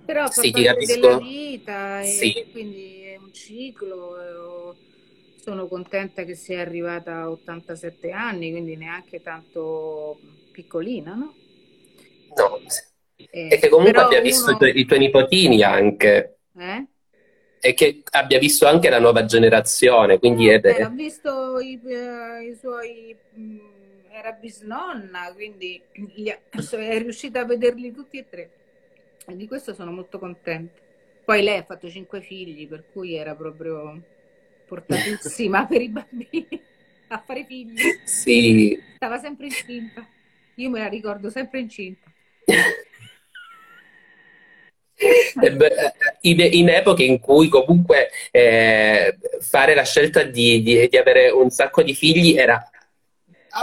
Però fa sì, ti capisco. della vita, sì. quindi è un ciclo. Sono contenta che sia arrivata a 87 anni, quindi neanche tanto piccolina, no? No, eh, e che comunque abbia uno... visto i tuoi, i tuoi nipotini anche. Eh? E che abbia visto anche la nuova generazione. Quindi eh, beh, ha visto i, uh, i suoi. Mm, era bisnonna, quindi è riuscita a vederli tutti e tre. E di questo sono molto contenta. Poi lei ha fatto cinque figli, per cui era proprio portatissima per i bambini <laughs> a fare figli. Sì. Stava sempre incinta. Io me la ricordo sempre incinta. <laughs> in, in, epoche in cui comunque eh, fare la scelta di, di, di, avere un sacco di figli era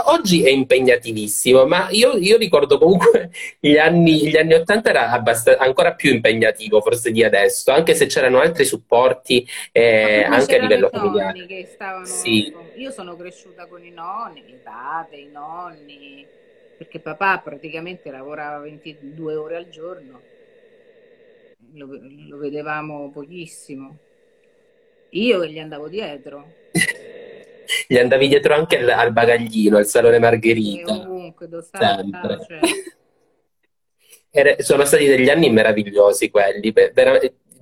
oggi è impegnativissimo, ma io, io ricordo comunque gli anni, gli anni 80 era abbast- ancora più impegnativo forse di adesso, anche se c'erano altri supporti eh, anche a livello familiare. Che stavano, sì. Io sono cresciuta con i nonni, i padri, i nonni, perché papà praticamente lavorava 22 ore al giorno, lo, lo vedevamo pochissimo. Io che gli andavo dietro. <laughs> gli andavi dietro anche al, al bagaglino, al salone Margherita. E ovunque, sempre. Cioè. <laughs> Era, sono stati degli anni meravigliosi quelli,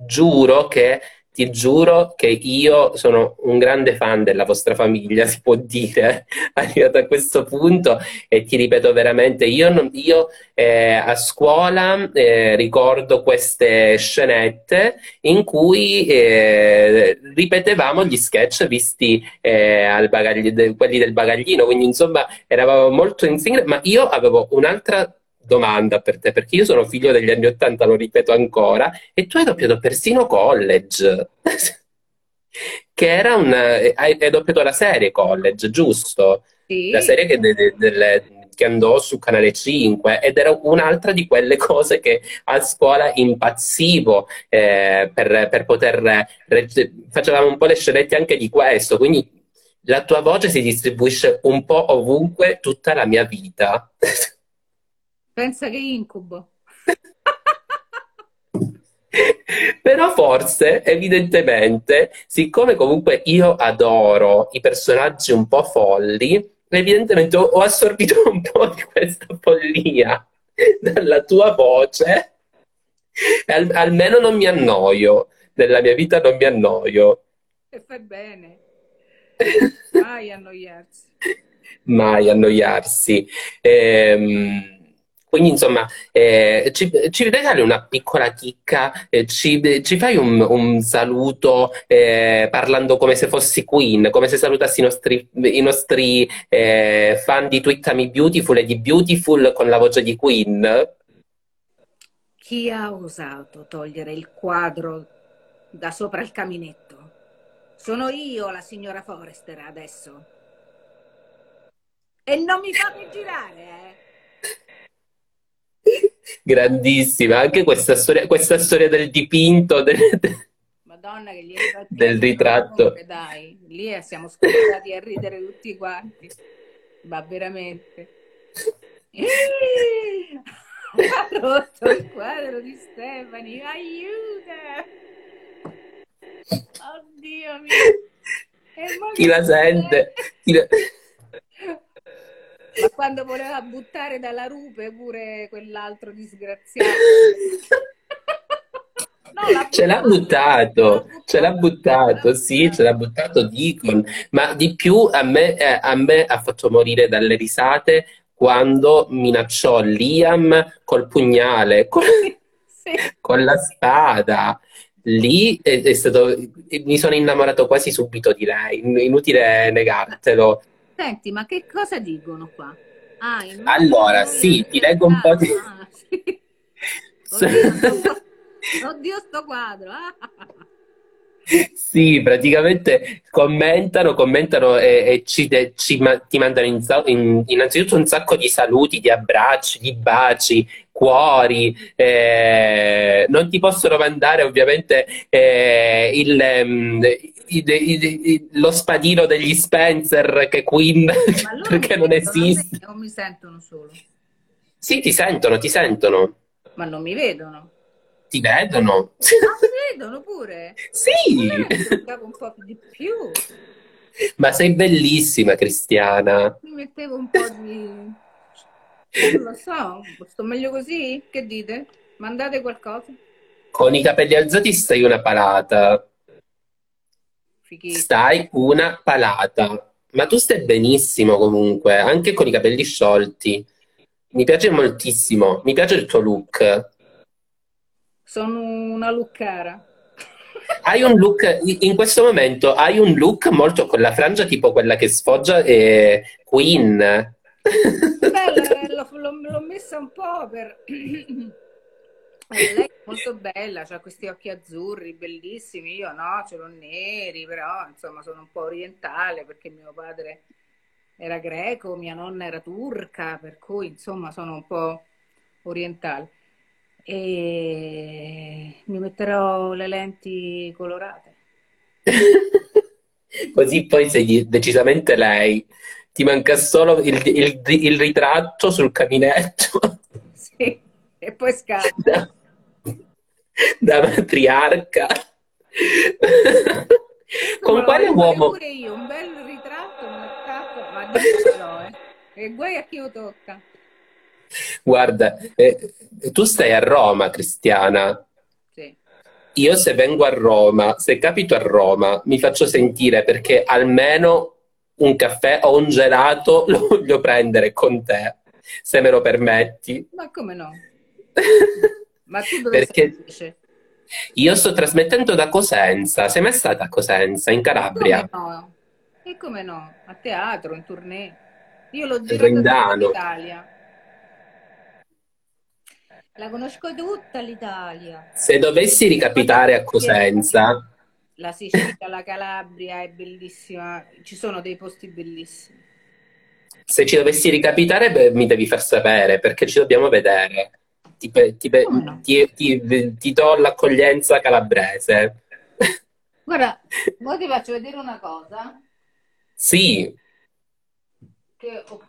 giuro che ti giuro che io sono un grande fan della vostra famiglia, si può dire, <laughs> arrivato a questo punto e ti ripeto veramente, io, non, io eh, a scuola eh, ricordo queste scenette in cui eh, ripetevamo gli sketch visti eh, al bagagli, de, quelli del bagaglino, quindi insomma eravamo molto in sync, ma io avevo un'altra domanda per te, perché io sono figlio degli anni Ottanta, lo ripeto ancora, e tu hai doppiato persino College, <laughs> che era un... hai, hai doppiato la serie College, giusto? Sì. La serie che, de, de, de, che, andò su Canale 5 ed era un'altra di quelle <laughs> cose che a scuola impazzivo eh, per, per, poter... Facevamo un po' le scenette anche di questo, quindi la tua voce si distribuisce un po' ovunque tutta la mia vita. <laughs> Pensa che incubo. <laughs> Però forse, evidentemente, siccome comunque io adoro i personaggi un po' folli, evidentemente ho assorbito un po' di questa follia dalla tua voce. Al- almeno non mi annoio. Nella mia vita non mi annoio. E fai bene. Mai annoiarsi. <laughs> Mai annoiarsi. Ehm quindi insomma eh, ci, ci, regali una piccola chicca, eh, ci, ci, fai un, un saluto eh, parlando come se fossi Queen, come se salutassi i nostri, i nostri eh, fan di Twittami Beautiful e di Beautiful con la voce di Queen? Chi ha osato togliere il quadro da sopra il caminetto? Sono io la signora Forrester adesso. E non mi fate girare, eh? Grandissima, anche questa storia, questa storia del dipinto, del, Madonna che gli del ritratto. Dai, lì siamo scordati a ridere tutti quanti, ma veramente. <laughs> ha rotto il quadro di Stefani, aiuta! Oddio mio! Chi la sente? Chi la... Ma quando voleva buttare dalla rupe pure quell'altro disgraziato. <laughs> No, ce l'ha buttato, ce l'ha buttato, sì, ce l'ha buttato Deacon, ma di più a me, eh, a me ha fatto morire dalle risate quando minacciò Liam col pugnale, con, <laughs> sì. con la spada. Lì è, è stato, mi sono innamorato quasi subito di lei, inutile negartelo. Senti, ma che cosa dicono qua? Ah, allora, sì, ti leggo un po' di... Ah, sì. <laughs> Oddio, oddio, sto quadro. Ah. Sì, praticamente commentano, commentano e, e ci, ci, ti mandano in, in, innanzitutto un sacco di saluti, di abbracci, di baci, cuori. Eh, non ti possono mandare ovviamente eh, il, um, i, i, i, lo spadino degli Spencer che Queen <laughs> perché non esiste. Non mi sentono solo. Sì, ti sentono, ti sentono. Ma non mi vedono. Ti vedono. Ah, mi vedono pure? Sì. un po' di più. Ma sei bellissima, Cristiana. Mi mettevo un po' di... Non lo so, sto meglio così? Che dite? Mandate qualcosa? Con i capelli alzati stai una palata. Fighissimo. Stai una palata. Ma tu stai benissimo comunque, anche con i capelli sciolti. Mi piace moltissimo, mi piace il tuo look. Sono una lookara. <laughs> Hai un look, in questo momento hai un look molto con la frangia tipo quella che sfoggia eh, Queen. Bella, messa un po' per <clears throat> eh, lei è molto bella, ha questi occhi azzurri bellissimi, io no, ce l'ho neri, però insomma sono un po' orientale perché mio padre era greco, mia nonna era turca, per cui insomma sono un po' orientale. E mi metterò le lenti colorate. <laughs> Così poi sei decisamente lei. Ti manca solo il, il, il ritratto sul caminetto. <laughs> Sì, e poi scappa. Da, da matriarca. Con quale uomo? Pure io, un bel ritratto, un scappo, ma diccelo, eh. E guai a chi lo tocca. Guarda, eh, tu stai a Roma, Cristiana. Sì. Io se vengo a Roma, se capito a Roma, mi faccio sentire perché almeno un caffè o un gelato <laughs> lo voglio prendere con te, se me lo permetti. Ma come no? <laughs> Ma tu dove Perché sei? io sto trasmettendo da Cosenza. Sei mai stata a Cosenza, in Calabria? Come no? E come no? A teatro, in tournée. Io l'ho girata Rendano. l'Italia. La conosco tutta l'Italia. Se dovessi ricapitare a Cosenza, La Sicilia, la Calabria è bellissima. Ci sono dei posti bellissimi. se ci dovessi ricapitare, beh, mi devi far sapere perché ci dobbiamo vedere. Ti, ti no? ti- ti- ti do l'accoglienza calabrese. Guarda, <laughs> ora ti faccio vedere una cosa Sì, che ho-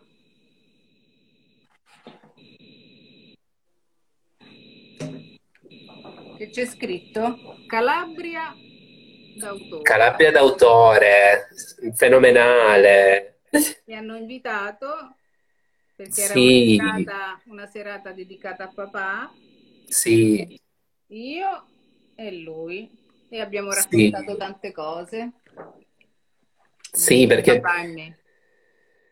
che c'è scritto Calabria d'autore. Calabria d'autore, fenomenale. Mi hanno invitato perché era Sì. una serata, una serata dedicata a papà, Sì, io e lui, e abbiamo Sì. raccontato tante cose. sì, perché e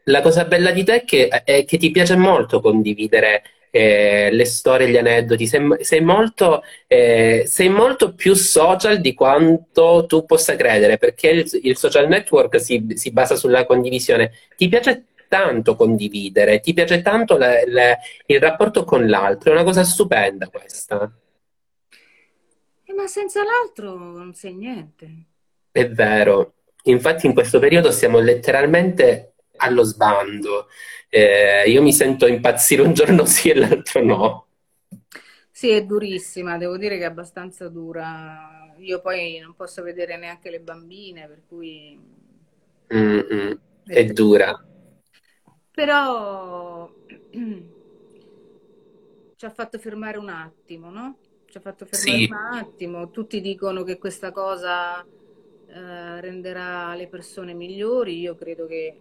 la cosa bella di te è che, è che ti piace molto condividere eh, le storie, gli aneddoti. Sei, sei molto, eh, sei molto più social di quanto tu possa credere, perché il, il social network si, si basa sulla condivisione. Ti piace tanto condividere, ti piace tanto le- le- il rapporto con l'altro, è una cosa stupenda questa. Eh, ma senza l'altro non sei niente. È vero. Infatti in questo periodo siamo letteralmente allo sbando. Eh, io mi sento impazzire un giorno <laughs> sì e l'altro no. Sì, è durissima, devo dire che è abbastanza dura. Io poi non posso vedere neanche le bambine, per cui Mm, mm. è È dura. Però <clears throat> ci ha fatto fermare un attimo, no? Ci ha fatto fermare Sì, un attimo. Tutti dicono che questa cosa eh, renderà le persone migliori. Io credo che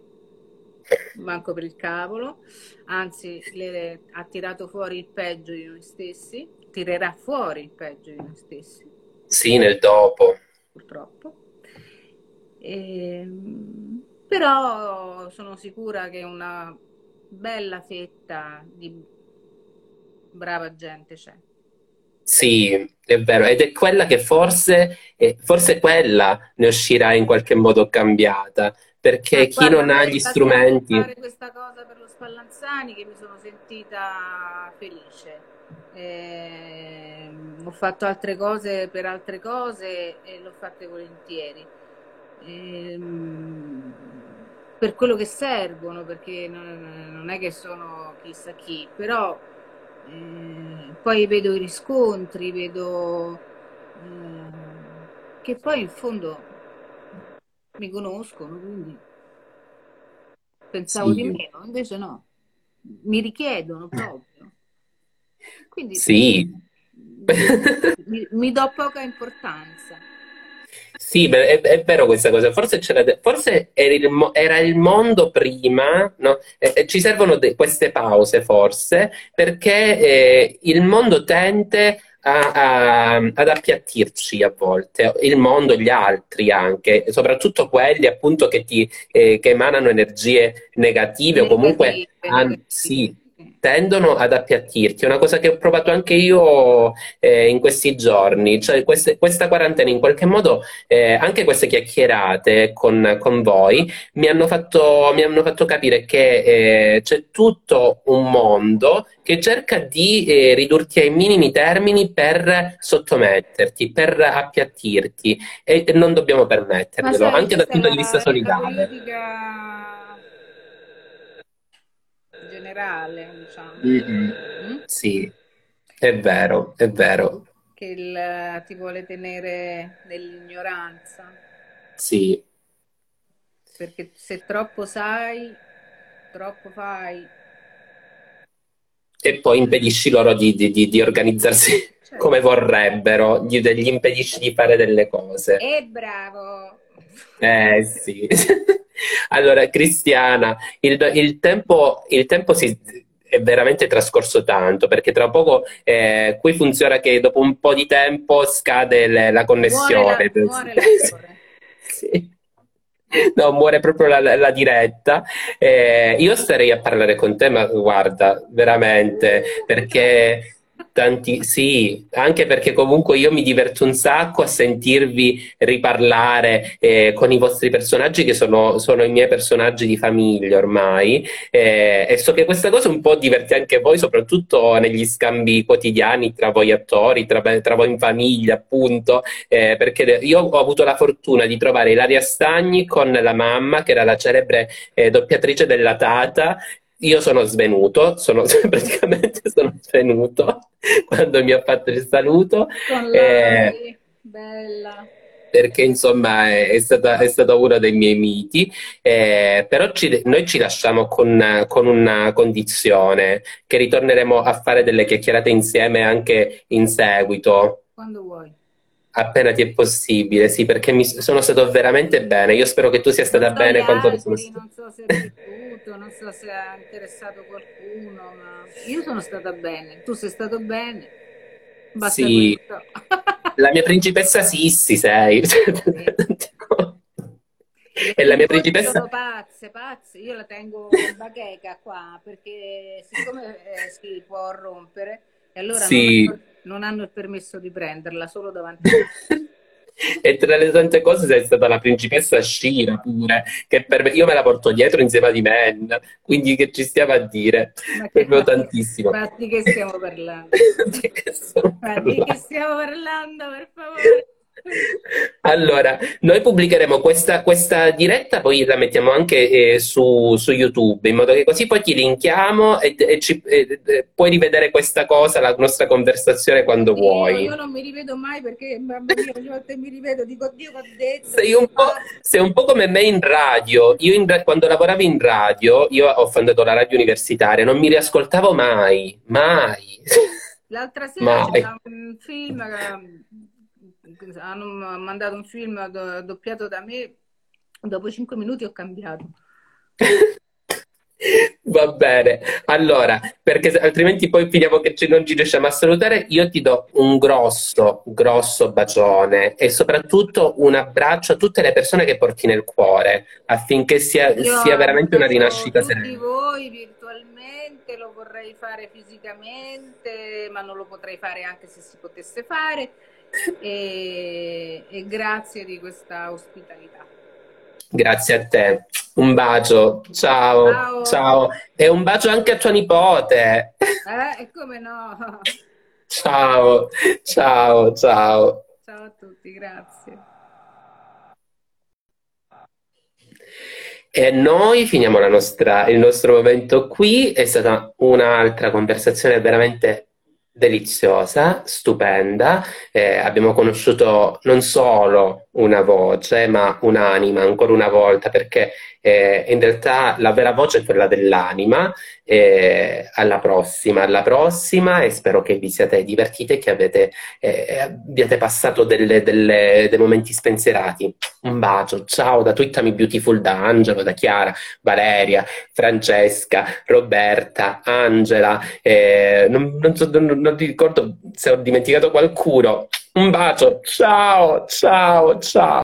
manco per il cavolo, anzi, le- ha tirato fuori il peggio di noi stessi, tirerà fuori il peggio di noi stessi, sì, nel dopo. purtroppo. Ehm, però sono sicura che una bella fetta di brava gente c'è. Sì, è vero. Ed è quella che forse, forse quella ne uscirà in qualche modo cambiata, perché Ma chi guarda, non ha gli strumenti... fare questa cosa per lo Spallanzani che mi sono sentita felice. Ehm, ho fatto altre cose per altre cose e l'ho fatte volentieri. Ehm, per quello che servono, perché non, non è che sono chissà chi, però eh, poi vedo i riscontri, vedo eh, che poi in fondo mi conoscono, quindi pensavo di Sì, meno, invece no, mi richiedono proprio. Quindi sì. mi, mi <laughs> do poca importanza. Sì, è, è vero questa cosa. Forse, forse era il, mo- era il mondo prima, no? E- e ci servono de- queste pause, forse, perché eh, il mondo tende a- a- ad appiattirci a volte, il mondo, gli altri anche, soprattutto quelli appunto che ti eh, che emanano energie negative o comunque Negative, negative. sì, tendono ad appiattirti. È una cosa che ho provato anche io eh, in questi giorni, cioè queste- questa quarantena in qualche modo, eh, anche queste chiacchierate con, con voi mi hanno fatto, mi hanno fatto capire che eh, c'è tutto un mondo che cerca di eh, ridurti ai minimi termini per sottometterti, per appiattirti e non dobbiamo permetterglielo, anche dal punto di vista la solidale. politica generale, diciamo. Mm-mm. Mm? Sì, è vero, è vero. Che il- ti vuole tenere nell'ignoranza, Sì. perché se troppo sai, troppo fai. E poi impedisci loro di, di- di- di organizzarsi come Certo. vorrebbero, gli, gli impedisci di fare delle cose. E bravo! Eh sì. <laughs> Allora, Cristiana, il, il tempo, il tempo si, è veramente trascorso tanto, perché tra poco eh, qui funziona che dopo un po' di tempo scade le- la Muore la- connessione. muore. <laughs> Sì. No, muore proprio la, la diretta. Eh, io starei a parlare con te, ma guarda, veramente, perché tanti, sì, anche perché comunque io mi diverto un sacco a sentirvi riparlare eh, con i vostri personaggi, che sono, sono i miei personaggi di famiglia ormai. Eh, e so che questa cosa un po' diverte anche voi, soprattutto negli scambi quotidiani tra voi attori, tra, tra voi in famiglia, appunto. Eh, perché io ho avuto la fortuna di trovare Ilaria Stagni con la mamma, che era la celebre eh, doppiatrice della Tata. Io sono svenuto, sono, <laughs> praticamente sono svenuto <laughs> quando mi ha fatto il saluto, Con eh, bella. perché insomma è, è stata, è stato uno dei miei miti. Eh, però ci- noi ci lasciamo con, con una condizione, che ritorneremo a fare delle chiacchierate insieme anche in seguito. Quando vuoi. Appena ti è possibile, sì, perché mi sono stato veramente bene. Io spero che tu sia Non stata gli bene quanto lo sono altri, stato. non so se è piaciuto, non so se ha interessato qualcuno, ma io sono stata bene, tu sei stato bene, basta Sì, <laughs> la mia principessa Sissi sei. Sì. <laughs> E la mia principessa... sono pazze, pazze, io la tengo in bacheca qua perché siccome eh, si può rompere e allora non Sì. hanno, non hanno il permesso di prenderla solo davanti a me. <laughs> E tra le tante cose sei stata la principessa Shira pure, che per io me la porto dietro insieme a di Men, quindi che ci stiamo a dire, Ma proprio ma, tantissimo. ma di che stiamo parlando? <laughs> Di che stiamo parlando, per favore? Allora, noi pubblicheremo questa, questa diretta, poi la mettiamo anche eh, su, su YouTube, in modo che così poi ti linkiamo e, e ci- e- e puoi rivedere questa cosa, la nostra conversazione quando Sì, vuoi. io non mi rivedo mai perché, mamma mia, ogni volta mi rivedo dico, Dio, che ho detto, Sei un sei un po' come me in radio. Io in quando lavoravo in radio, io ho fondato la radio universitaria, non mi riascoltavo mai, mai, L'altra sera mai. c'era un film, che hanno mandato un film do- doppiato da me, dopo cinque minuti ho cambiato. <laughs> Va bene, allora, perché altrimenti poi finiamo che non ci riusciamo a salutare, io ti do un grosso, grosso bacione e soprattutto un abbraccio a tutte le persone che porti nel cuore, affinché sia, sia veramente una rinascita tutti serena. voi virtualmente, lo vorrei fare fisicamente, ma non lo potrei fare anche se si potesse fare. <laughs> E, e grazie di questa ospitalità. Grazie a te, un bacio, ciao, Ciao. ciao, e un bacio anche a tua nipote. Eh, e come no? <laughs> Ciao, ciao, ciao. Ciao a tutti, grazie. E noi finiamo la nostra- il nostro momento qui. È stata un'altra conversazione veramente deliziosa, stupenda. Eh, abbiamo conosciuto non solo una voce, ma un'anima ancora una volta, perché eh, in realtà la vera voce è quella dell'anima. Eh, alla prossima, alla prossima, e spero che vi siate divertiti e che avete, eh, abbiate passato delle- delle- dei momenti spensierati. Un bacio, ciao da Twittami Beautiful, da Angelo, da Chiara, Valeria, Francesca, Roberta, Angela, eh, non, non so- non- non ricordo se ho dimenticato qualcuno. Un bacio, ciao, ciao, ciao.